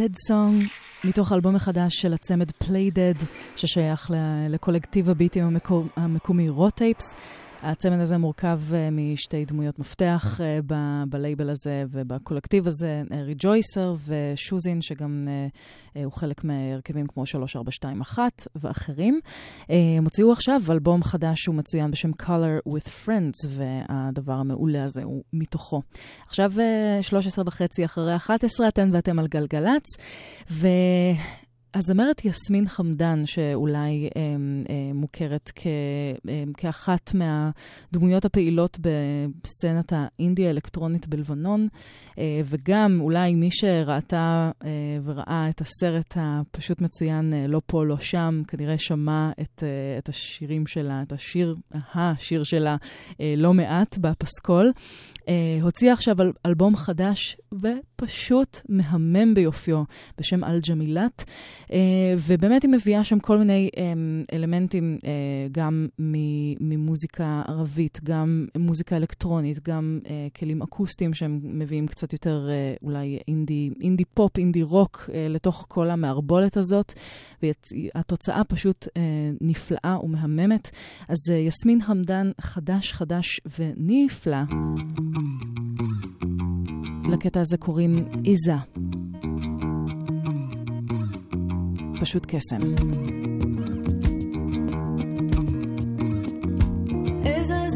סד סונג, מתוך אלבום מחדש של הצמד Playdead, ששייך ל- לקולקטיב הביטים המקו- המקומי רוטייפס. הצמד הזה מורכב uh, משתי דמויות מפתח uh, ב- בלייבל הזה ובקולקטיב הזה, ריג'ויסר ושוזין, שגם הוא חלק מהרכבים כמו 3421 ואחרים. הם הוציאו עכשיו אלבום חדש שהוא מצוין בשם Color with Friends, והדבר המעולה הזה הוא מתוכו. עכשיו uh, 13 וחצי אחרי 11, אתן ואתם על גלגלצ, ו... הזמרת יסמין חמדן, שאולי אה, אה, מוכרת כ, אה, כאחת מהדמויות הפעילות בסצנת האינדי האלקטרונית בלבנון, אה, וגם אולי מי שראתה אה, וראה את הסרט הפשוט מצוין, אה, לא פה, לא שם, כנראה שמע את, אה, את השירים שלה, את השיר, השיר שלה, אה, לא מעט בפסקול. אה, הוציאה עכשיו אל, אלבום חדש ופשוט מהמם ביופיו בשם الجميلات, אה, ובאמת היא מביאה שם כל מיני אה, אלמנטים אה, גם ממוזיקה ערבית, גם מוזיקה אלקטרונית, גם אה, כלים אקוסטיים שהם מביאים קצת יותר אה, אולי אינדי, אינדי פופ, אינדי רוק אה, לתוך כל המערבולת הזאת, והתוצאה פשוט אה, נפלאה ומהממת. אז אה, יסמין חמדן חדש חדש ונפלא. לקטע הזה קוראים עיזה. פשוט קסם. איזה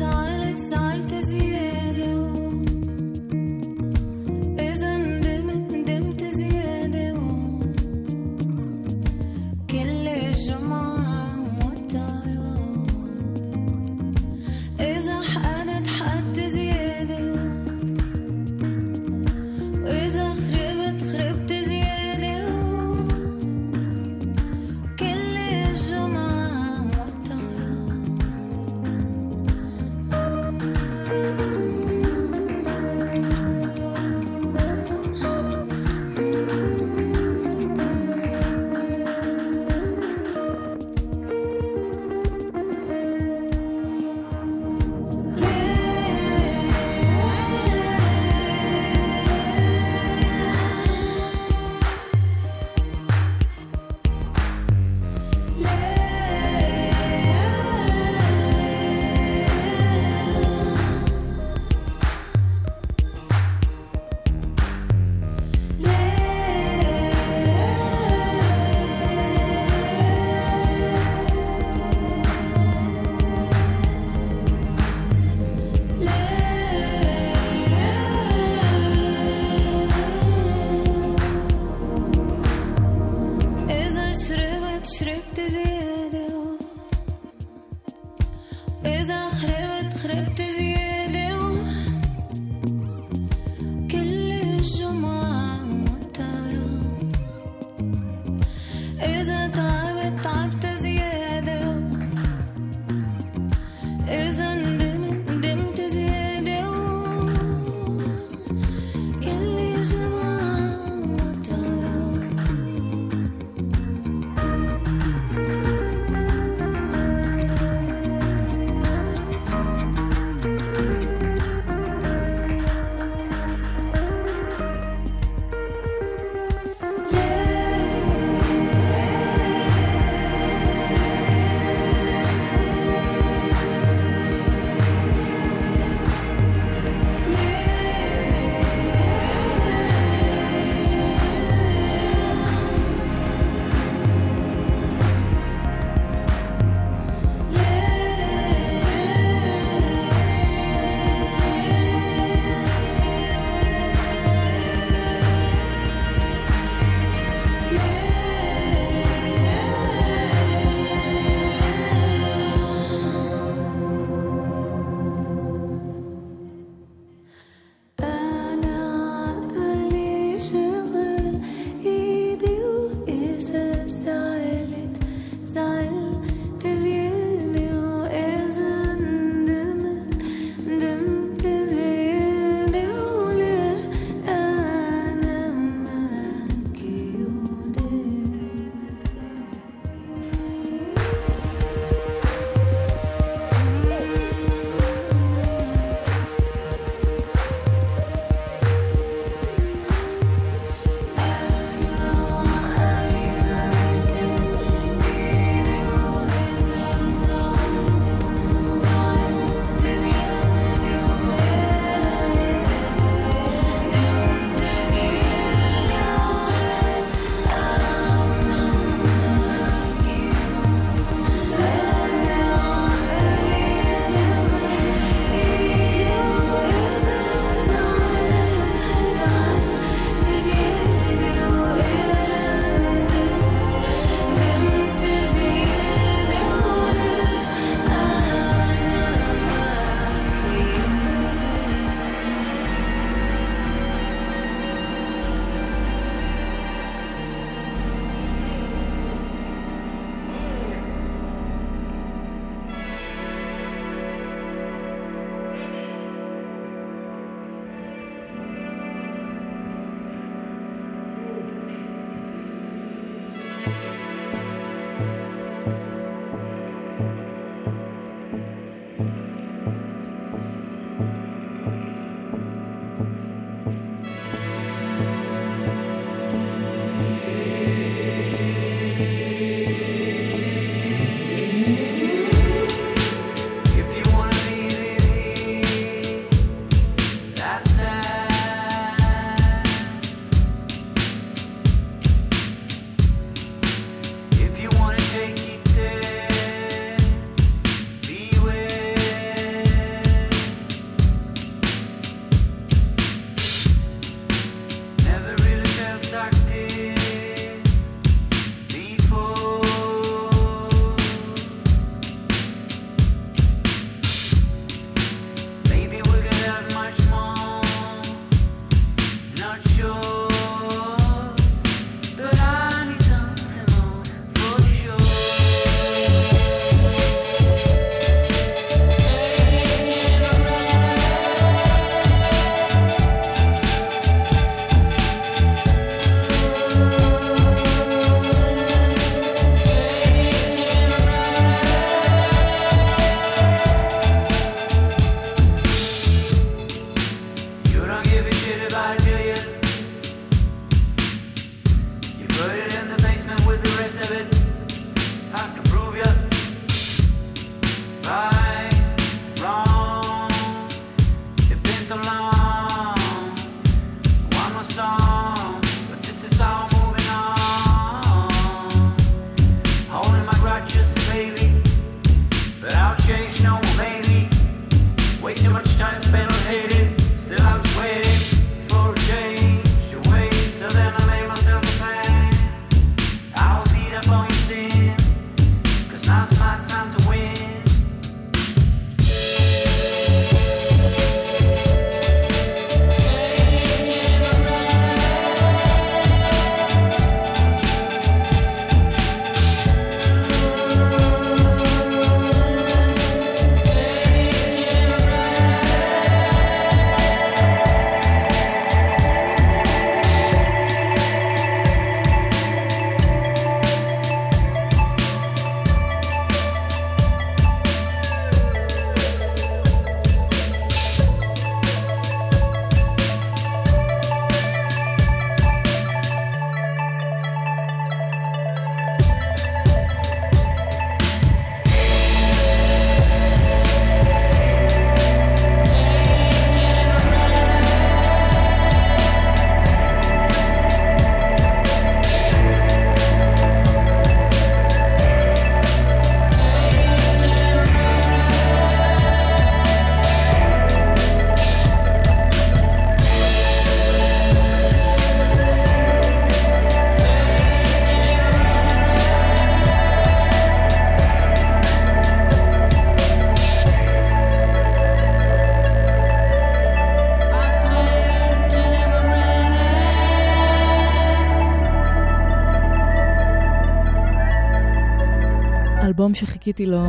אלבום שחיכיתי לו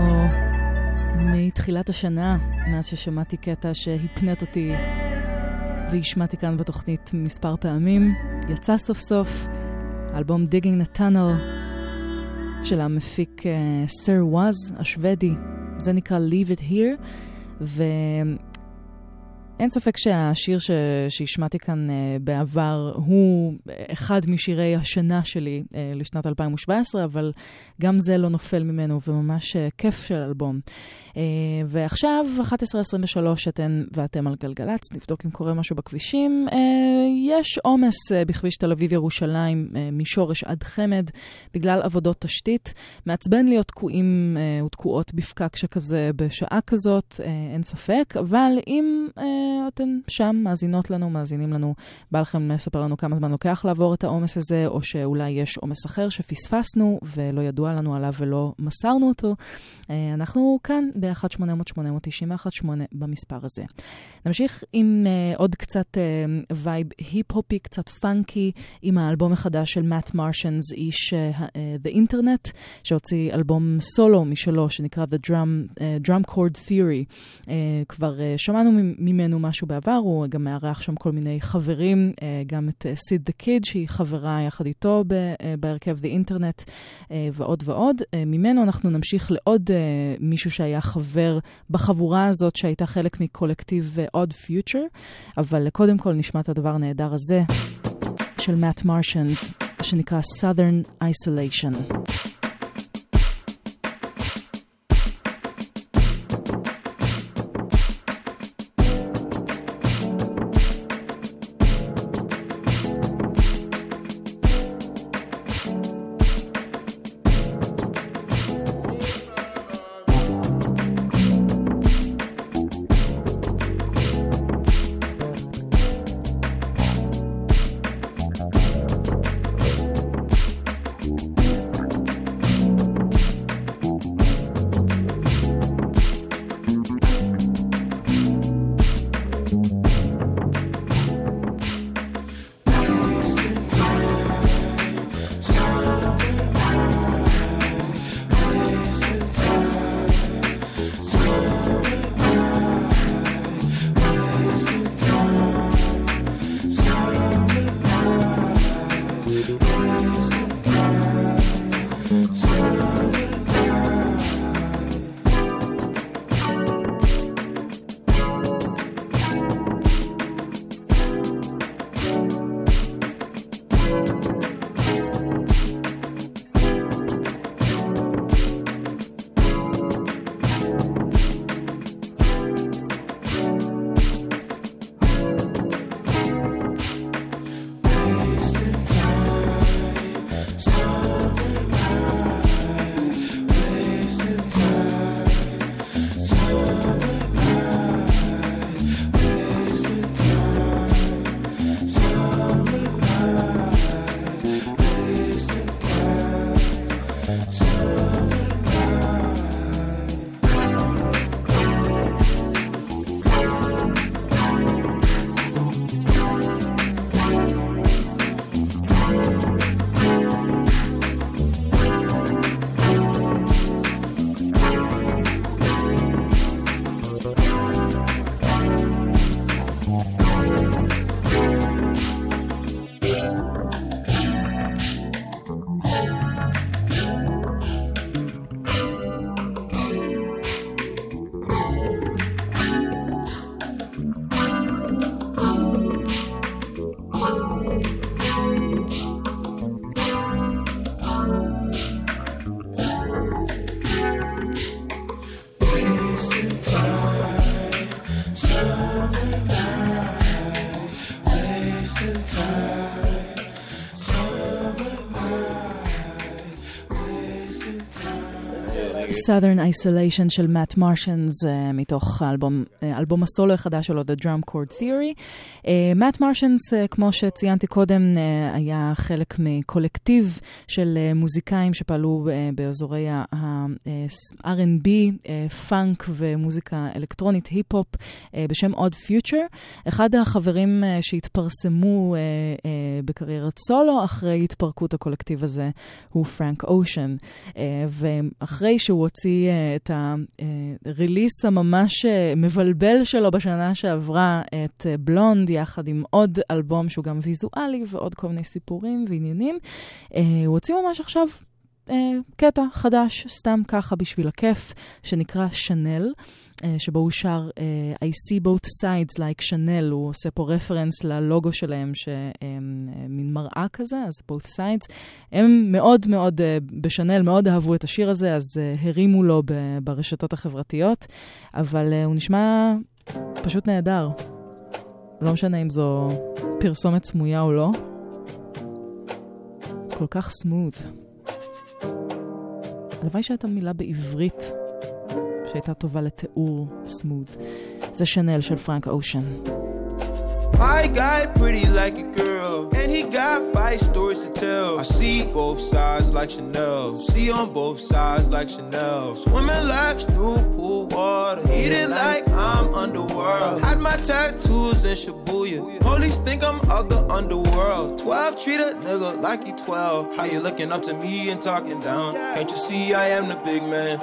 מתחילת השנה, מאז ששמעתי קטע שהפנט אותי והשמעתי כאן בתוכנית מספר פעמים. יצא סוף סוף אלבום the Tunnel של המפיק סר uh, ואז השוודי, זה נקרא Leave It Here, ואין ספק שהשיר ש... שהשמעתי כאן uh, בעבר הוא אחד משירי השנה שלי uh, לשנת 2017, אבל גם זה לא נופל ממנו, וממש uh, כיף של אלבום. Uh, ועכשיו, 11.23 אתן ואתם על גלגלצ, נבדוק אם קורה משהו בכבישים. Uh, יש עומס uh, בכביש תל אביב-ירושלים, uh, משורש עד חמד, בגלל עבודות תשתית. מעצבן להיות תקועים uh, ותקועות בפקק שכזה בשעה כזאת, uh, אין ספק, אבל אם uh, אתן שם, מאזינות לנו, מאזינים לנו, בא לכם לספר לנו כמה זמן לוקח לעבור את העומס הזה, או שאולי יש עומס אחר שפספסנו ולא ידוע לנו עליו ולא מסרנו אותו. Uh, אנחנו כאן ב-1-800-891-8 במספר הזה. נמשיך עם uh, עוד קצת uh, וייב היפ-הופי, קצת פאנקי, עם האלבום החדש של מאט מרשנס, איש uh, The Internet, שהוציא אלבום סולו משלו, שנקרא The Drum, uh, Drum Chord Theory. Uh, כבר uh, שמענו ממנו משהו בעבר, הוא גם מארח שם כל מיני חברים, uh, גם את סיד דה קיד, שהיא חברה יחד איתו uh, בהרכב The Internet, uh, ועוד ועוד. ממנו אנחנו נמשיך לעוד מישהו שהיה חבר בחבורה הזאת שהייתה חלק מקולקטיב Odd Future, אבל קודם כל נשמע את הדבר הנהדר הזה של מאט מרשנס, שנקרא Southern Isolation. Southern Isolation של מאט מרשנס uh, מתוך האלבום, uh, אלבום הסולו החדש שלו, The Drum Chord Theory. מאט מרשנס, uh, כמו שציינתי קודם, uh, היה חלק מקולקטיב של uh, מוזיקאים שפעלו uh, באזורי ה-R&B, uh, פאנק ומוזיקה אלקטרונית, היפ-הופ, uh, בשם Odd Future. אחד החברים uh, שהתפרסמו uh, uh, בקריירת סולו אחרי התפרקות הקולקטיב הזה הוא פרנק אושן. Uh, ואחרי שהוא הוציא uh, את הריליס הממש uh, מבלבל שלו בשנה שעברה, את בלונד, יחד עם עוד אלבום שהוא גם ויזואלי ועוד כל מיני סיפורים ועניינים, uh, הוא הוציא ממש עכשיו uh, קטע חדש, סתם ככה בשביל הכיף, שנקרא שנל. Uh, שבו הוא שר uh, I see both sides like Chanel, הוא עושה פה רפרנס ללוגו שלהם, שמין מראה כזה, אז both sides. הם מאוד מאוד, בשנל מאוד אהבו את השיר הזה, אז הרימו לו ברשתות החברתיות, אבל הוא נשמע פשוט נהדר. לא משנה אם זו פרסומת סמויה או לא. כל כך סמוth. הלוואי שהייתה מילה בעברית שהייתה טובה לתיאור סמוth. זה שנל של פרנק אושן. My guy pretty like girl, and he got five stories to tell. I see both sides like Chanel, see on both sides like Chanel. Swimming laps through pool water, eating like I'm underworld. Had my tattoos in Shibuya, police think I'm of the underworld. 12 treat a nigga like he 12. How you looking up to me and talking down? Can't you see I am the big man?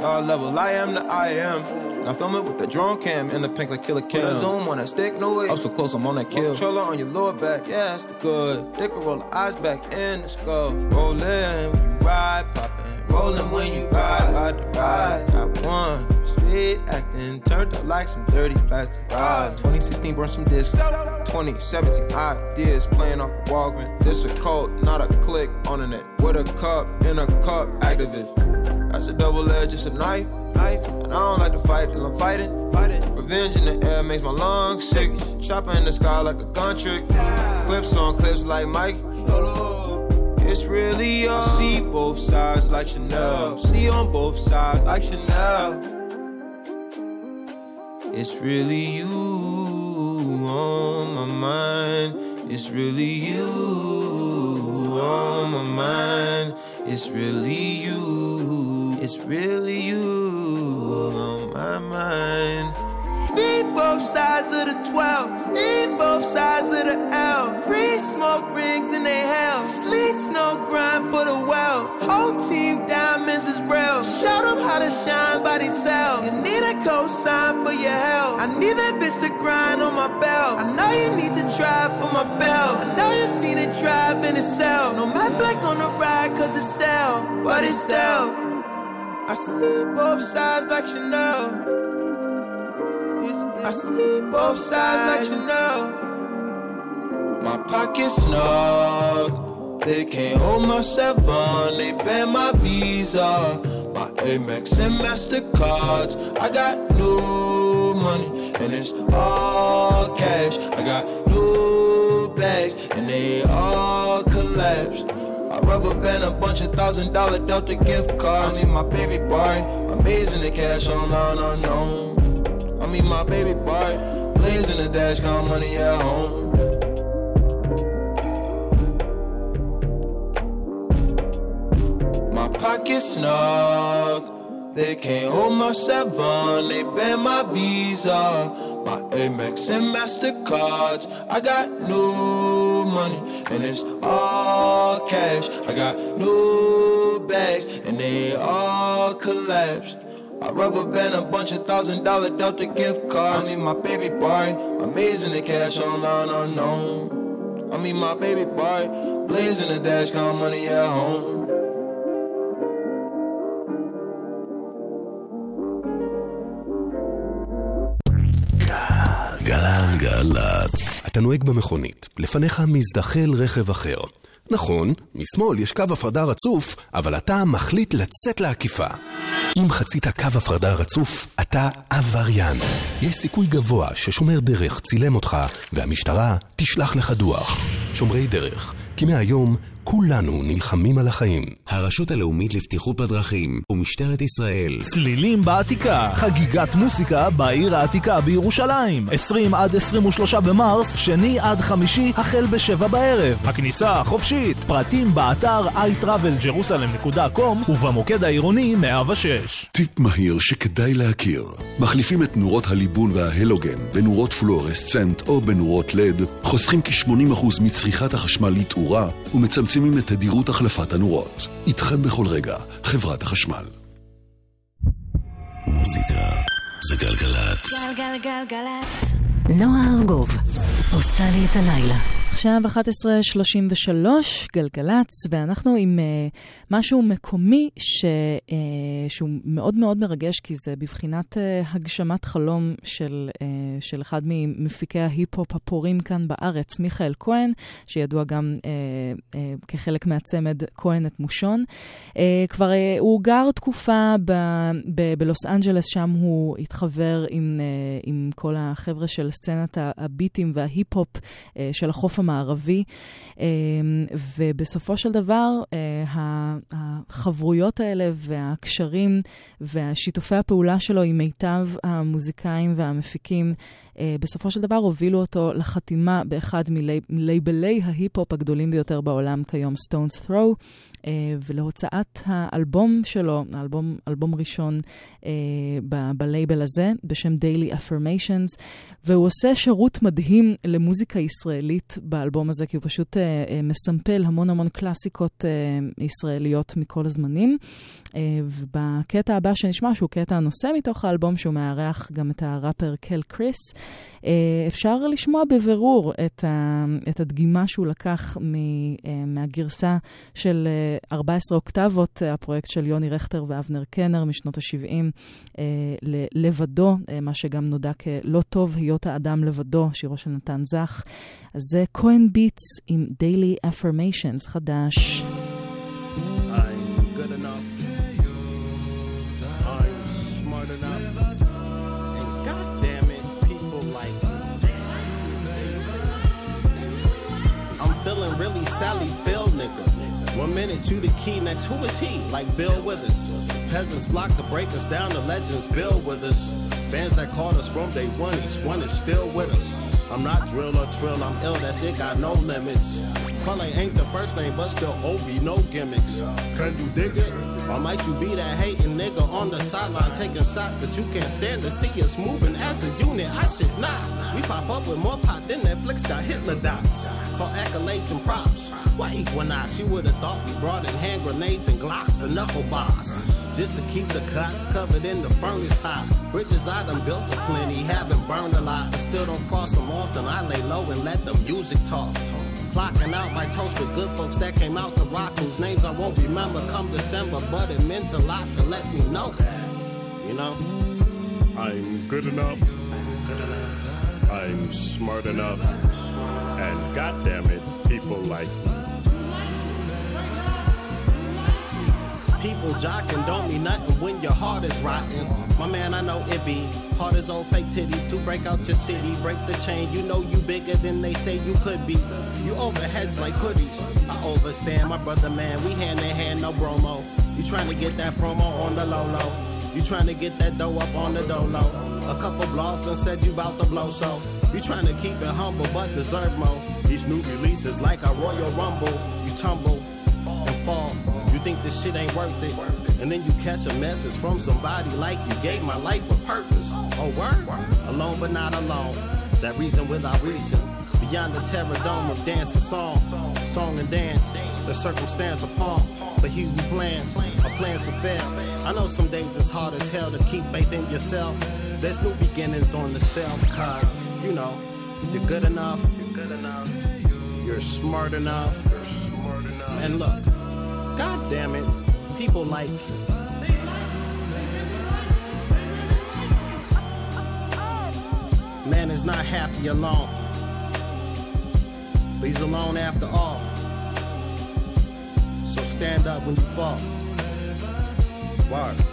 God level, I am the I am. Now film it with the drone cam and the pink like killer cam. Put a zoom on that stick, no way. Up so close, I'm on that kill. Controller on your lower back, yeah, that's the good. Dick will roll the eyes back in the skull. Rollin' when you ride, poppin'. Rollin' when you ride, ride the ride. Got one street acting, turned up like some dirty plastic. rod. 2016 burned some discs. 2017 ideas playing off of Walgreens. This a cult, not a click on the net. With a cup in a cup, activist. That's a double edge, it's a knife. Knife. And I don't like to fight till I'm fighting. fighting. Revenge in the air makes my lungs sick. Chopper in the sky like a gun trick. Clips on clips like Mike. It's really all. I see both sides like Chanel. See on both sides like Chanel. It's really you on my mind. It's really you on my mind. It's really you. It's really you on my mind. Need both sides of the 12. Need both sides of the L. Free smoke rings in they hell. Sleet snow grind for the well. Whole team diamonds is real. Show them how to shine by themselves. You need a cosign for your help. I need that bitch to grind on my belt. I know you need to drive for my belt. I know you seen it drive in itself. No matte black on the ride cause it's stale. But it's stale. I see both sides like Chanel. I see both sides like Chanel. My pockets snug. They can't hold my seven. They ban my Visa. My Amex and Mastercards. I got new money and it's all cash. I got new bags and they all collapsed. I rubber band a bunch of thousand dollar Delta gift cards. I mean my baby boy, amazing the cash online unknown. I mean my baby boy, blazing the dash, count money at home. My pockets snug, they can't hold my seven, they ban my visa. My Amex and MasterCards, I got new money and it's all cash. I got new bags and they all collapsed. I rubber band a bunch of thousand dollar Delta gift cards. I mean my baby boy, amazing the cash online unknown. I mean my baby boy, blazing the dash, count money at home. גלגלצ. אתה נוהג במכונית, לפניך מזדחל רכב אחר. נכון, משמאל יש קו הפרדה רצוף, אבל אתה מחליט לצאת לעקיפה. אם חצית קו הפרדה רצוף, אתה עבריין. יש סיכוי גבוה ששומר דרך צילם אותך, והמשטרה תשלח לך דוח. שומרי דרך, כי מהיום כולנו נלחמים על החיים. הרשות הלאומית לבטיחות בדרכים ומשטרת ישראל. צלילים בעתיקה, חגיגת מוסיקה בעיר העתיקה בירושלים. 20 עד 23 במרס, שני עד חמישי, החל בשבע בערב. הכניסה חופשית. פרטים באתר iTravelJerusalem.com ובמוקד העירוני 106. טיפ מהיר שכדאי להכיר. מחליפים את נורות הליבון וההלוגן בנורות פלואורסצנט או בנורות לד, חוסכים כ-80% מצריכת החשמל לתאורה ומצמצמים את תדירות החלפת הנורות. איתכם בכל רגע, חברת החשמל. מוזיקה זה גלגלצ. גלגלגלגלצ. נועה ארגוב עושה לי את הלילה. עכשיו 11:33, גלגלצ, ואנחנו עם uh, משהו מקומי ש, uh, שהוא מאוד מאוד מרגש, כי זה בבחינת uh, הגשמת חלום של, uh, של אחד ממפיקי ההיפ-הופ הפורים כאן בארץ, מיכאל כהן, שידוע גם uh, uh, כחלק מהצמד כהן את מושון. Uh, כבר uh, הוא גר תקופה ב, ב, בלוס אנג'לס, שם הוא התחבר עם, uh, עם כל החבר'ה של סצנת הביטים וההיפ-הופ uh, של החוף המערבי, אה, ובסופו של דבר אה, החברויות האלה והקשרים והשיתופי הפעולה שלו עם מיטב המוזיקאים והמפיקים, בסופו של דבר הובילו אותו לחתימה באחד מלייבלי ההיפ-הופ הגדולים ביותר בעולם כיום, Stone's Throw. uh, ולהוצאת האלבום שלו, האלבום אלבום ראשון ב- בלייבל הזה, בשם Daily Affirmations, והוא עושה שירות מדהים למוזיקה ישראלית באלבום הזה, כי הוא פשוט uh, uh, מסמפל המון המון קלאסיקות uh, ישראליות מכל הזמנים. Uh, ובקטע הבא שנשמע, שהוא קטע הנושא מתוך האלבום, שהוא מארח גם את הראפר קל קריס, אפשר לשמוע בבירור את, ה, את הדגימה שהוא לקח מ, uh, מהגרסה של uh, 14 אוקטבות, uh, הפרויקט של יוני רכטר ואבנר קנר משנות ה-70, uh, לבדו, מה שגם נודע כלא טוב היות האדם לבדו, שירו של נתן זך. אז זה כהן ביטס עם Daily Affirmations חדש. Sally minute you the key, next who is he? Like Bill Withers. Peasants flock to break us down, the legends build with us. Fans that called us from day one, each one is still with us. I'm not drill or trill, I'm ill, that shit got no limits. Probably ain't the first name, but still OB, no gimmicks. Can you dig it? Or might you be that hating nigga on the sideline taking shots cause you can't stand to see us moving as a unit? I should not. We pop up with more pot than Netflix got Hitler dots. Call accolades and props. Why Equinox? You would have thought we brought in hand grenades and Glocks to knuckle box. Just to keep the cots covered in the furnace hot. Bridges I done built a plenty, haven't burned a lot. I still don't cross them often. I lay low and let the music talk. Clocking out my toast with good folks that came out to rock, whose names I won't remember come December, but it meant a lot to let me know that. You know? I'm good enough. Good enough. I'm smart enough. And goddamn it, people like me. People jocking don't mean nothing when your heart is rotten. My man, I know it be hard as old fake titties to break out your city, break the chain. You know you bigger than they say you could be. You overheads like hoodies. I overstand, my brother man. We hand in hand, no bromo. You trying to get that promo on the low low. You trying to get that dough up on the dolo. A couple blogs and said you bout to blow so. You trying to keep it humble but deserve more. Each new release is like a Royal Rumble. You tumble and fall. You think this shit ain't worth it. And then you catch a message from somebody like you gave my life a purpose. Oh, word? Alone but not alone. That reason without reason. Beyond the terror dome of dance and song. Song and dance. The circumstance upon. But he who plans, or plans to fail. I know some days it's hard as hell to keep faith in yourself. There's new beginnings on the shelf, cause, you know, you're good enough. You're good enough. You're smart enough. You're smart enough. And look, god damn it, people like Man is not happy alone. But he's alone after all. So stand up when you fall. Word.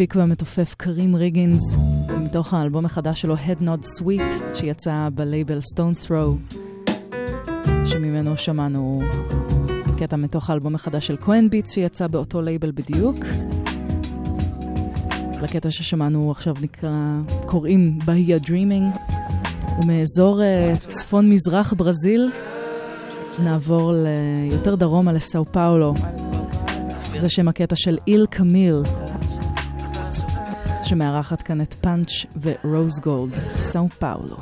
המפיק והמתופף קרים ריגינס, מתוך האלבום החדש שלו, Head Nod Suite, שיצא בלייבל Stones Throw, שממנו שמענו קטע מתוך האלבום החדש של כהן ביטס, שיצא באותו לייבל בדיוק. לקטע ששמענו עכשיו נקרא, קוראים Bahia Dreaming, ומאזור uh, צפון-מזרח ברזיל נעבור ליותר דרומה לסאו פאולו. זה שם הקטע של איל קמיל, שמארחת כאן את פאנץ' ורוז גולד, סאו פאולו.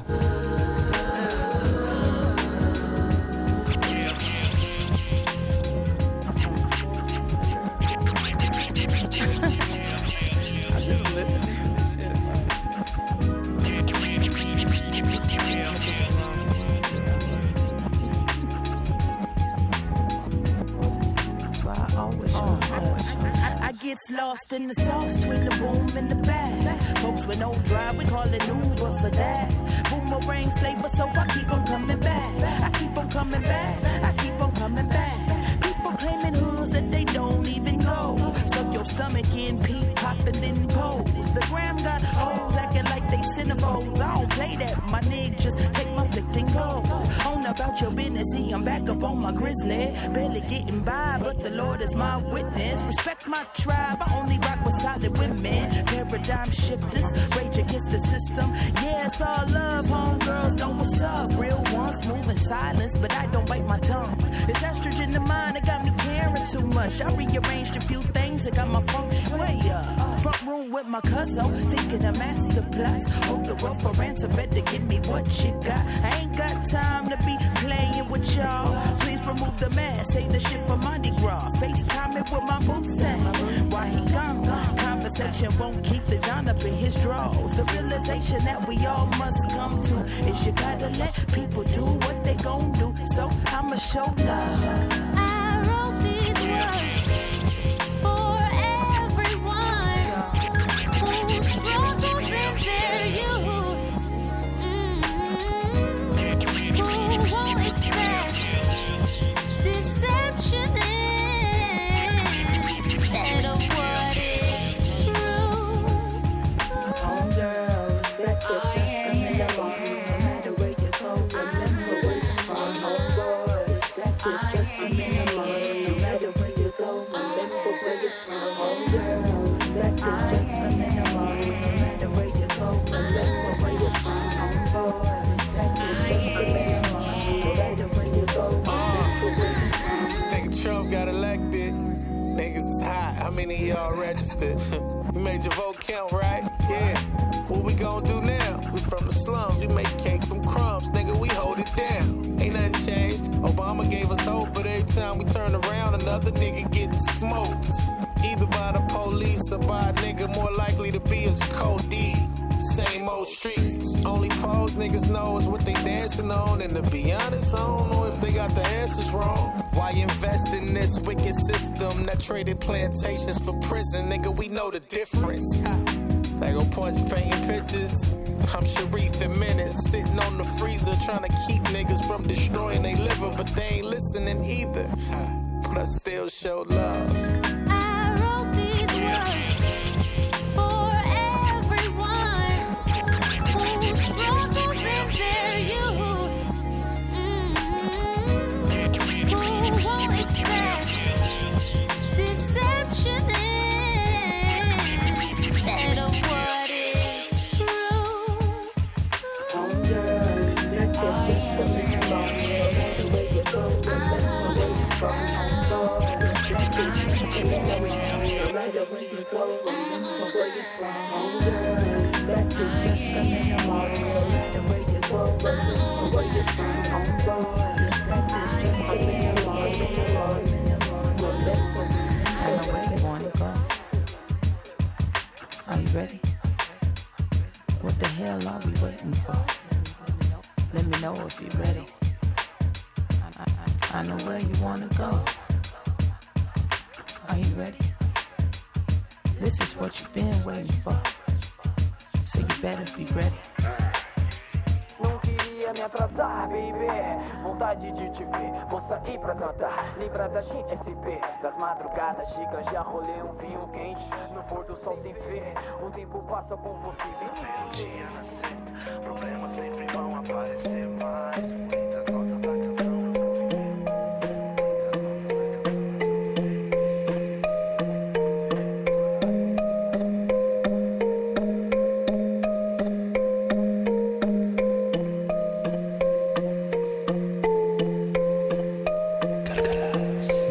lost in the sauce my witness. Respect my tribe, I only rock with solid women. Paradigm shifters, rage against the system. Yeah, it's all love, homegirls know what's up. Real ones move in silence, but I don't bite my tongue. It's estrogen in mind, it got me caring too much. I rearranged a few things, it got my feng shui. Front room with my cousin, thinking a master plus. Hold the world for ransom, better give me what you got. I ain't got time to be playing with y'all. Please remove the mask, say the shit for Mardi Gras. FaceTime it with my boo thing. Why he gone? Conversation won't keep the John up in his drawers. The realization that we all must come to is you gotta let people do what they gon' do. So I'ma show love. Y'all registered? you made your vote count, right? Yeah. What we gonna do now? We from the slums. We make cake from crumbs. Nigga, we hold it down. Ain't nothing changed. Obama gave us hope, but every time we turn around, another nigga getting smoked. Either by the police or by a nigga more likely to be as cold D. Same old streets. Only pose niggas know is what they dancing on. And to be honest, I don't know if they got the answers wrong. Why invest in this wicked system that traded plantations for prison? Nigga, we know the difference. They go punch painting pictures. I'm Sharif and Menace sitting on the freezer trying to keep niggas from destroying their liver, but they ain't listening either. But I still show love. Go, remember where you're from. Respect is just where you go, remember where you're from. Respect is just I know where you wanna go. Are you ready? What the hell are we waiting for? Let me know if you're ready. I, I, I know where you wanna go. Are you ready? This is what you've been waiting for. So you better be ready. Não queria me atrasar, baby. Vontade de te ver, vou sair pra cantar. Lembra da gente SP, das madrugadas chicas. Já rolei um vinho quente no pôr do sol sem ver. O tempo passa com você, vem me dia nascer. Problemas sempre vão aparecer mais. Muitas notas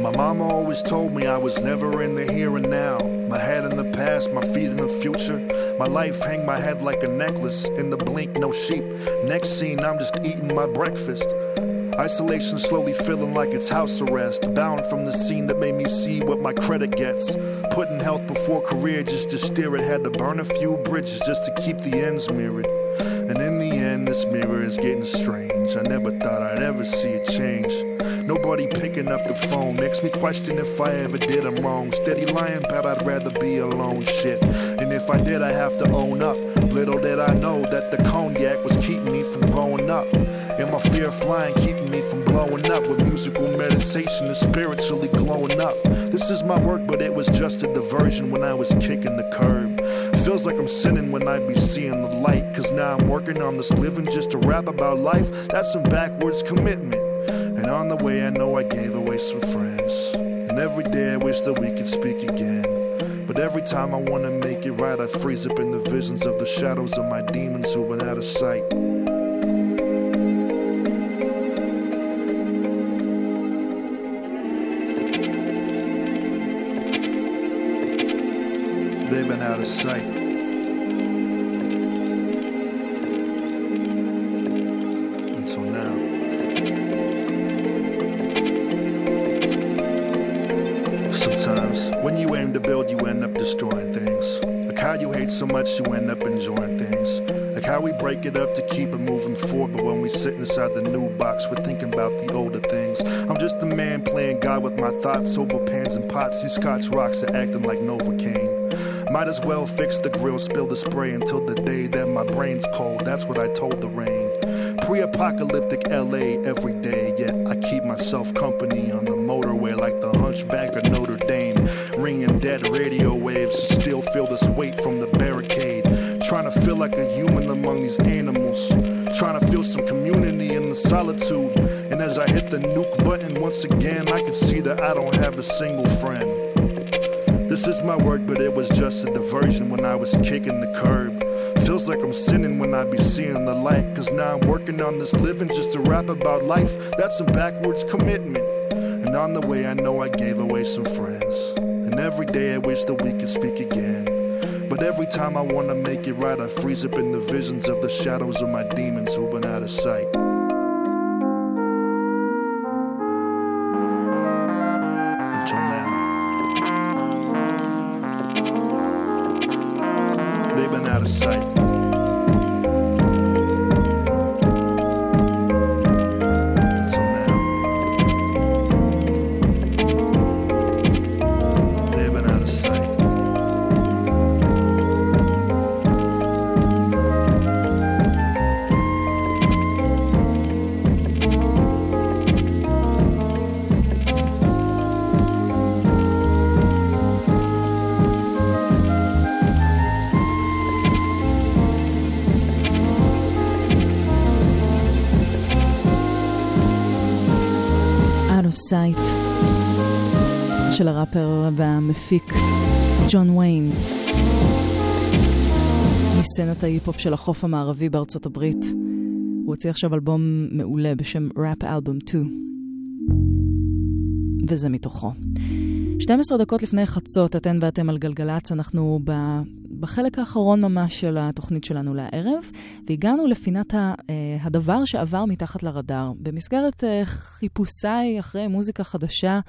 My mama always told me I was never in the here and now. My head in the past, my feet in the future. My life hang my head like a necklace. In the blink, no sheep. Next scene, I'm just eating my breakfast. Isolation slowly feeling like it's house arrest. Bound from the scene that made me see what my credit gets. Putting health before career just to steer it. Had to burn a few bridges just to keep the ends mirrored. And in the end, this mirror is getting strange. I never thought I'd ever see it change. Nobody picking up the phone makes me question if I ever did them wrong. Steady lying, but I'd rather be alone. Shit. And if I did, I have to own up. Little did I know that the cognac was keeping me from growing up. And my fear of flying keeping me from blowing blowing up with musical meditation and spiritually glowing up. This is my work, but it was just a diversion when I was kicking the curb. Feels like I'm sinning when I be seeing the light, cause now I'm working on this living just to rap about life. That's some backwards commitment. And on the way, I know I gave away some friends. And every day I wish that we could speak again. But every time I wanna make it right, I freeze up in the visions of the shadows of my demons who went out of sight. Sight. Until now. Sometimes, when you aim to build, you end up destroying things. Like how you hate so much, you end up enjoying things. Like how we break it up to keep it moving forward, but when we sit inside the new box, we're thinking about the older things. I'm just a man playing God with my thoughts over pans and pots. These scotch rocks are acting like Novocaine. Might as well fix the grill, spill the spray until the day that my brain's cold. That's what I told the rain. Pre apocalyptic LA every day, yet I keep myself company on the motorway like the hunchback of Notre Dame. Ringing dead radio waves still feel this weight from the barricade. Trying to feel like a human among these animals. Trying to feel some community in the solitude. And as I hit the nuke button once again, I can see that I don't have a single friend. This is my work, but it was just a diversion when I was kicking the curb. Feels like I'm sinning when I be seeing the light. Cause now I'm working on this living just to rap about life. That's some backwards commitment. And on the way, I know I gave away some friends. And every day I wish that we could speak again. But every time I wanna make it right, I freeze up in the visions of the shadows of my demons who've been out of sight. suicide. הראפר והמפיק ג'ון ויין מסצנת ההיפ-הופ של החוף המערבי בארצות הברית. הוא הוציא עכשיו אלבום מעולה בשם ראפ אלבום 2 וזה מתוכו. 12 דקות לפני חצות, אתן ואתם על גלגלצ, אנחנו. בחלק האחרון ממש של התוכנית שלנו לערב, והגענו לפינת ה, אה, הדבר שעבר מתחת לרדאר. במסגרת אה, חיפושיי אחרי מוזיקה חדשה,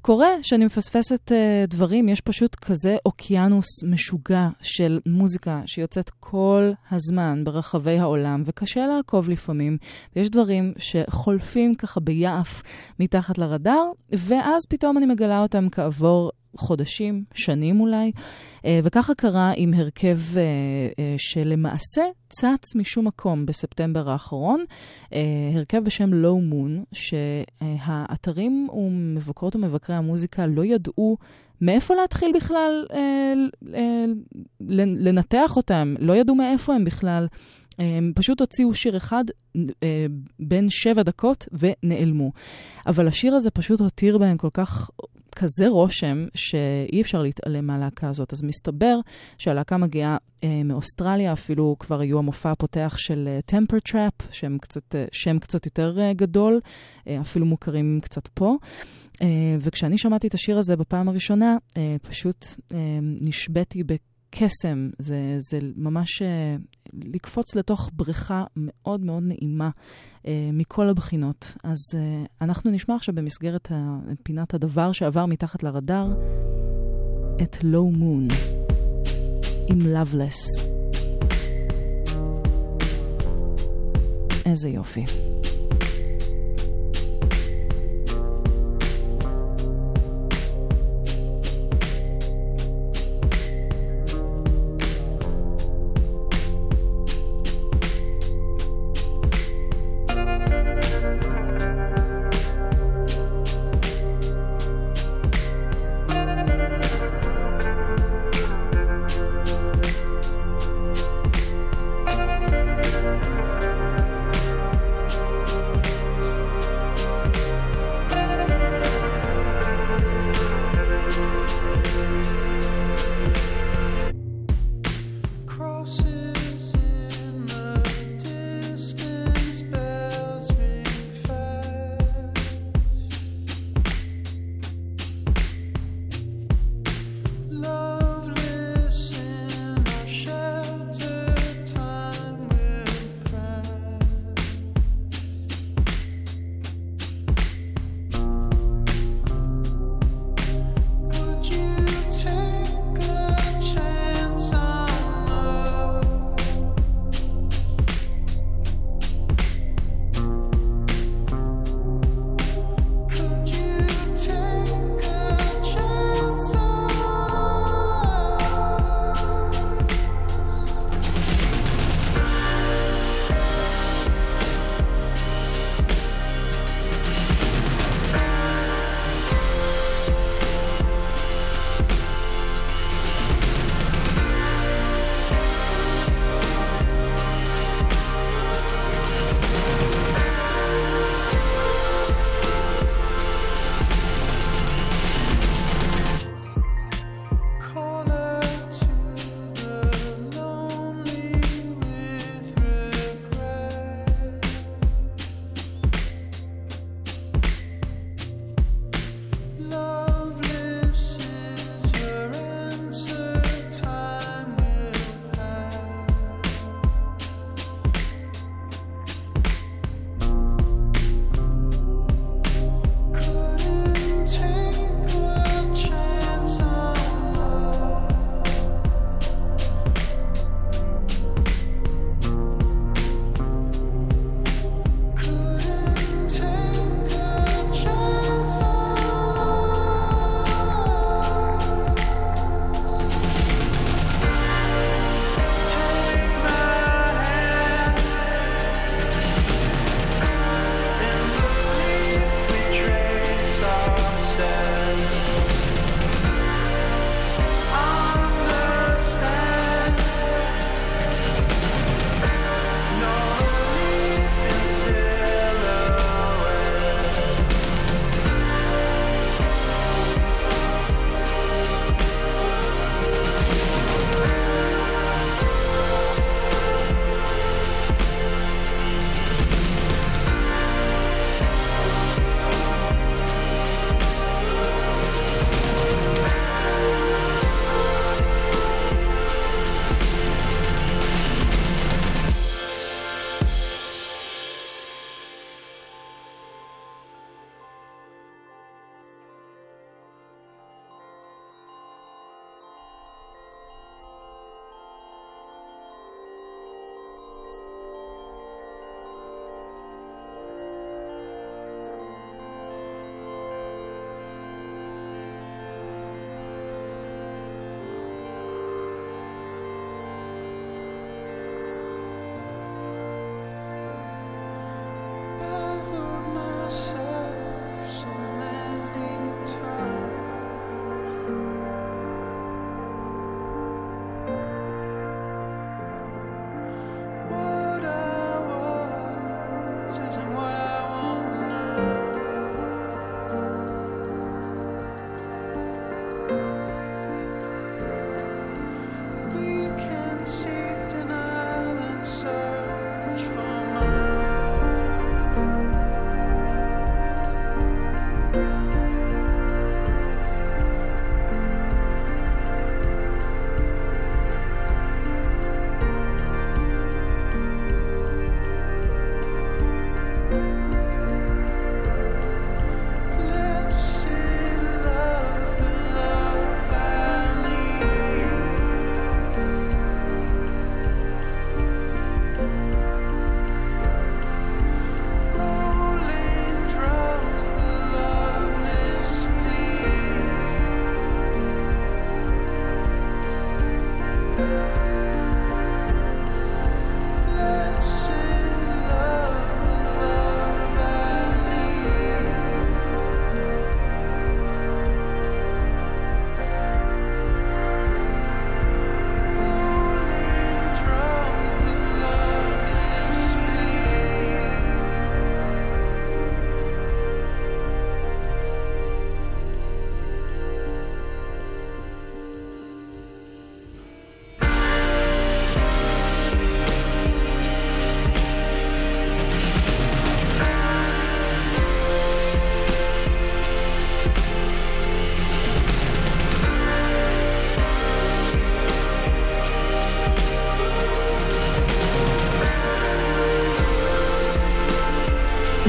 קורה שאני מפספסת אה, דברים, יש פשוט כזה אוקיינוס משוגע של מוזיקה שיוצאת כל הזמן ברחבי העולם, וקשה לעקוב לפעמים, ויש דברים שחולפים ככה ביעף מתחת לרדאר, ואז פתאום אני מגלה אותם כעבור חודשים, שנים אולי, אה, וככה קרה עם הרכב אה, אה, שלמעשה צץ משום מקום בספטמבר האחרון, הרכב בשם לואו מון, שהאתרים ומבקרות ומבקרי המוזיקה לא ידעו מאיפה להתחיל בכלל לנתח אותם, לא ידעו מאיפה הם בכלל. הם פשוט הוציאו שיר אחד אה, בן שבע דקות ונעלמו. אבל השיר הזה פשוט הותיר בהם כל כך כזה רושם שאי אפשר להתעלם מהלהקה הזאת. אז מסתבר שהלהקה מגיעה אה, מאוסטרליה, אפילו כבר היו המופע הפותח של טמפר uh, טראפ, שם קצת, uh, שם קצת יותר uh, גדול, uh, אפילו מוכרים קצת פה. Uh, וכשאני שמעתי את השיר הזה בפעם הראשונה, uh, פשוט uh, נשבתי בקסם. זה, זה ממש uh, לקפוץ לתוך בריכה מאוד מאוד נעימה uh, מכל הבחינות. אז uh, אנחנו נשמע עכשיו במסגרת פינת הדבר שעבר מתחת לרדאר, את לואו מון עם Loveless. איזה יופי.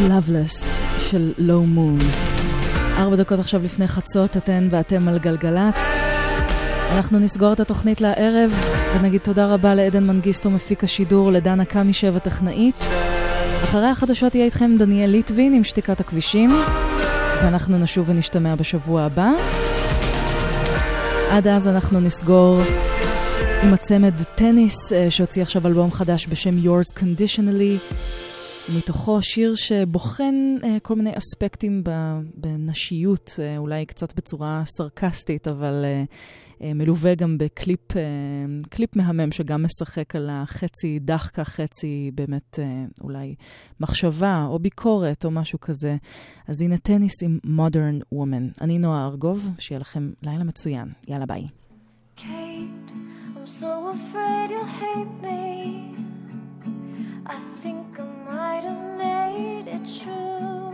Loveless של Low Moon. ארבע דקות עכשיו לפני חצות, אתן ואתם על גלגלצ. אנחנו נסגור את התוכנית לערב, ונגיד תודה רבה לעדן מנגיסטו מפיק השידור, לדנה קמישב הטכנאית. אחרי החדשות יהיה איתכם דניאל ליטבין עם שתיקת הכבישים, ואנחנו נשוב ונשתמע בשבוע הבא. עד אז אנחנו נסגור עם הצמד טניס, אה, שהוציא עכשיו אלבום חדש בשם Yours Conditionally. מתוכו שיר שבוחן אה, כל מיני אספקטים בנשיות, אה, אולי קצת בצורה סרקסטית, אבל אה, אה, מלווה גם בקליפ אה, קליפ מהמם שגם משחק על החצי דאחקה, חצי באמת אה, אולי מחשבה או ביקורת או משהו כזה. אז הנה טניס עם Modern Woman. אני נועה ארגוב, שיהיה לכם לילה מצוין. יאללה ביי. Kate, I'm so afraid you'll hate me. Might have made it true.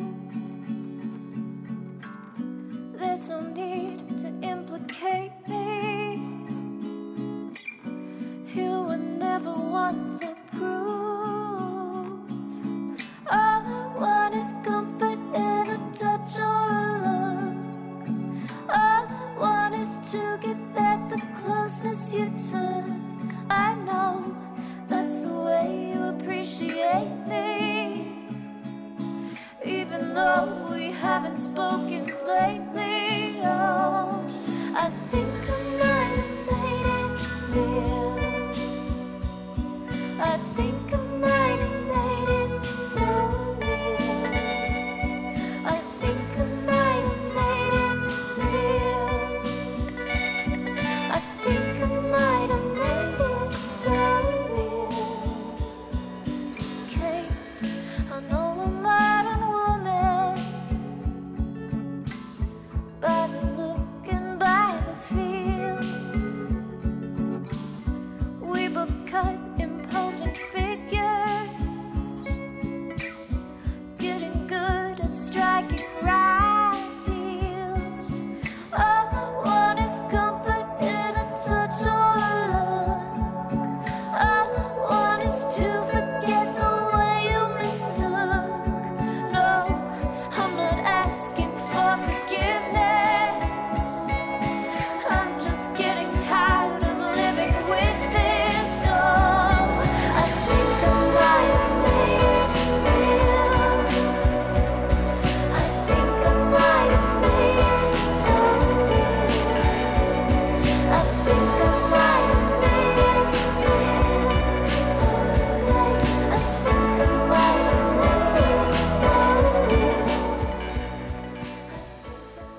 There's no need to implicate me. You were never one for proof. All I want is comfort in a touch or a look. All I want is to get back the closeness you took. I know that's the way you appreciate me. Even though we haven't spoken lately, oh, I think I might have made it clear. I think I might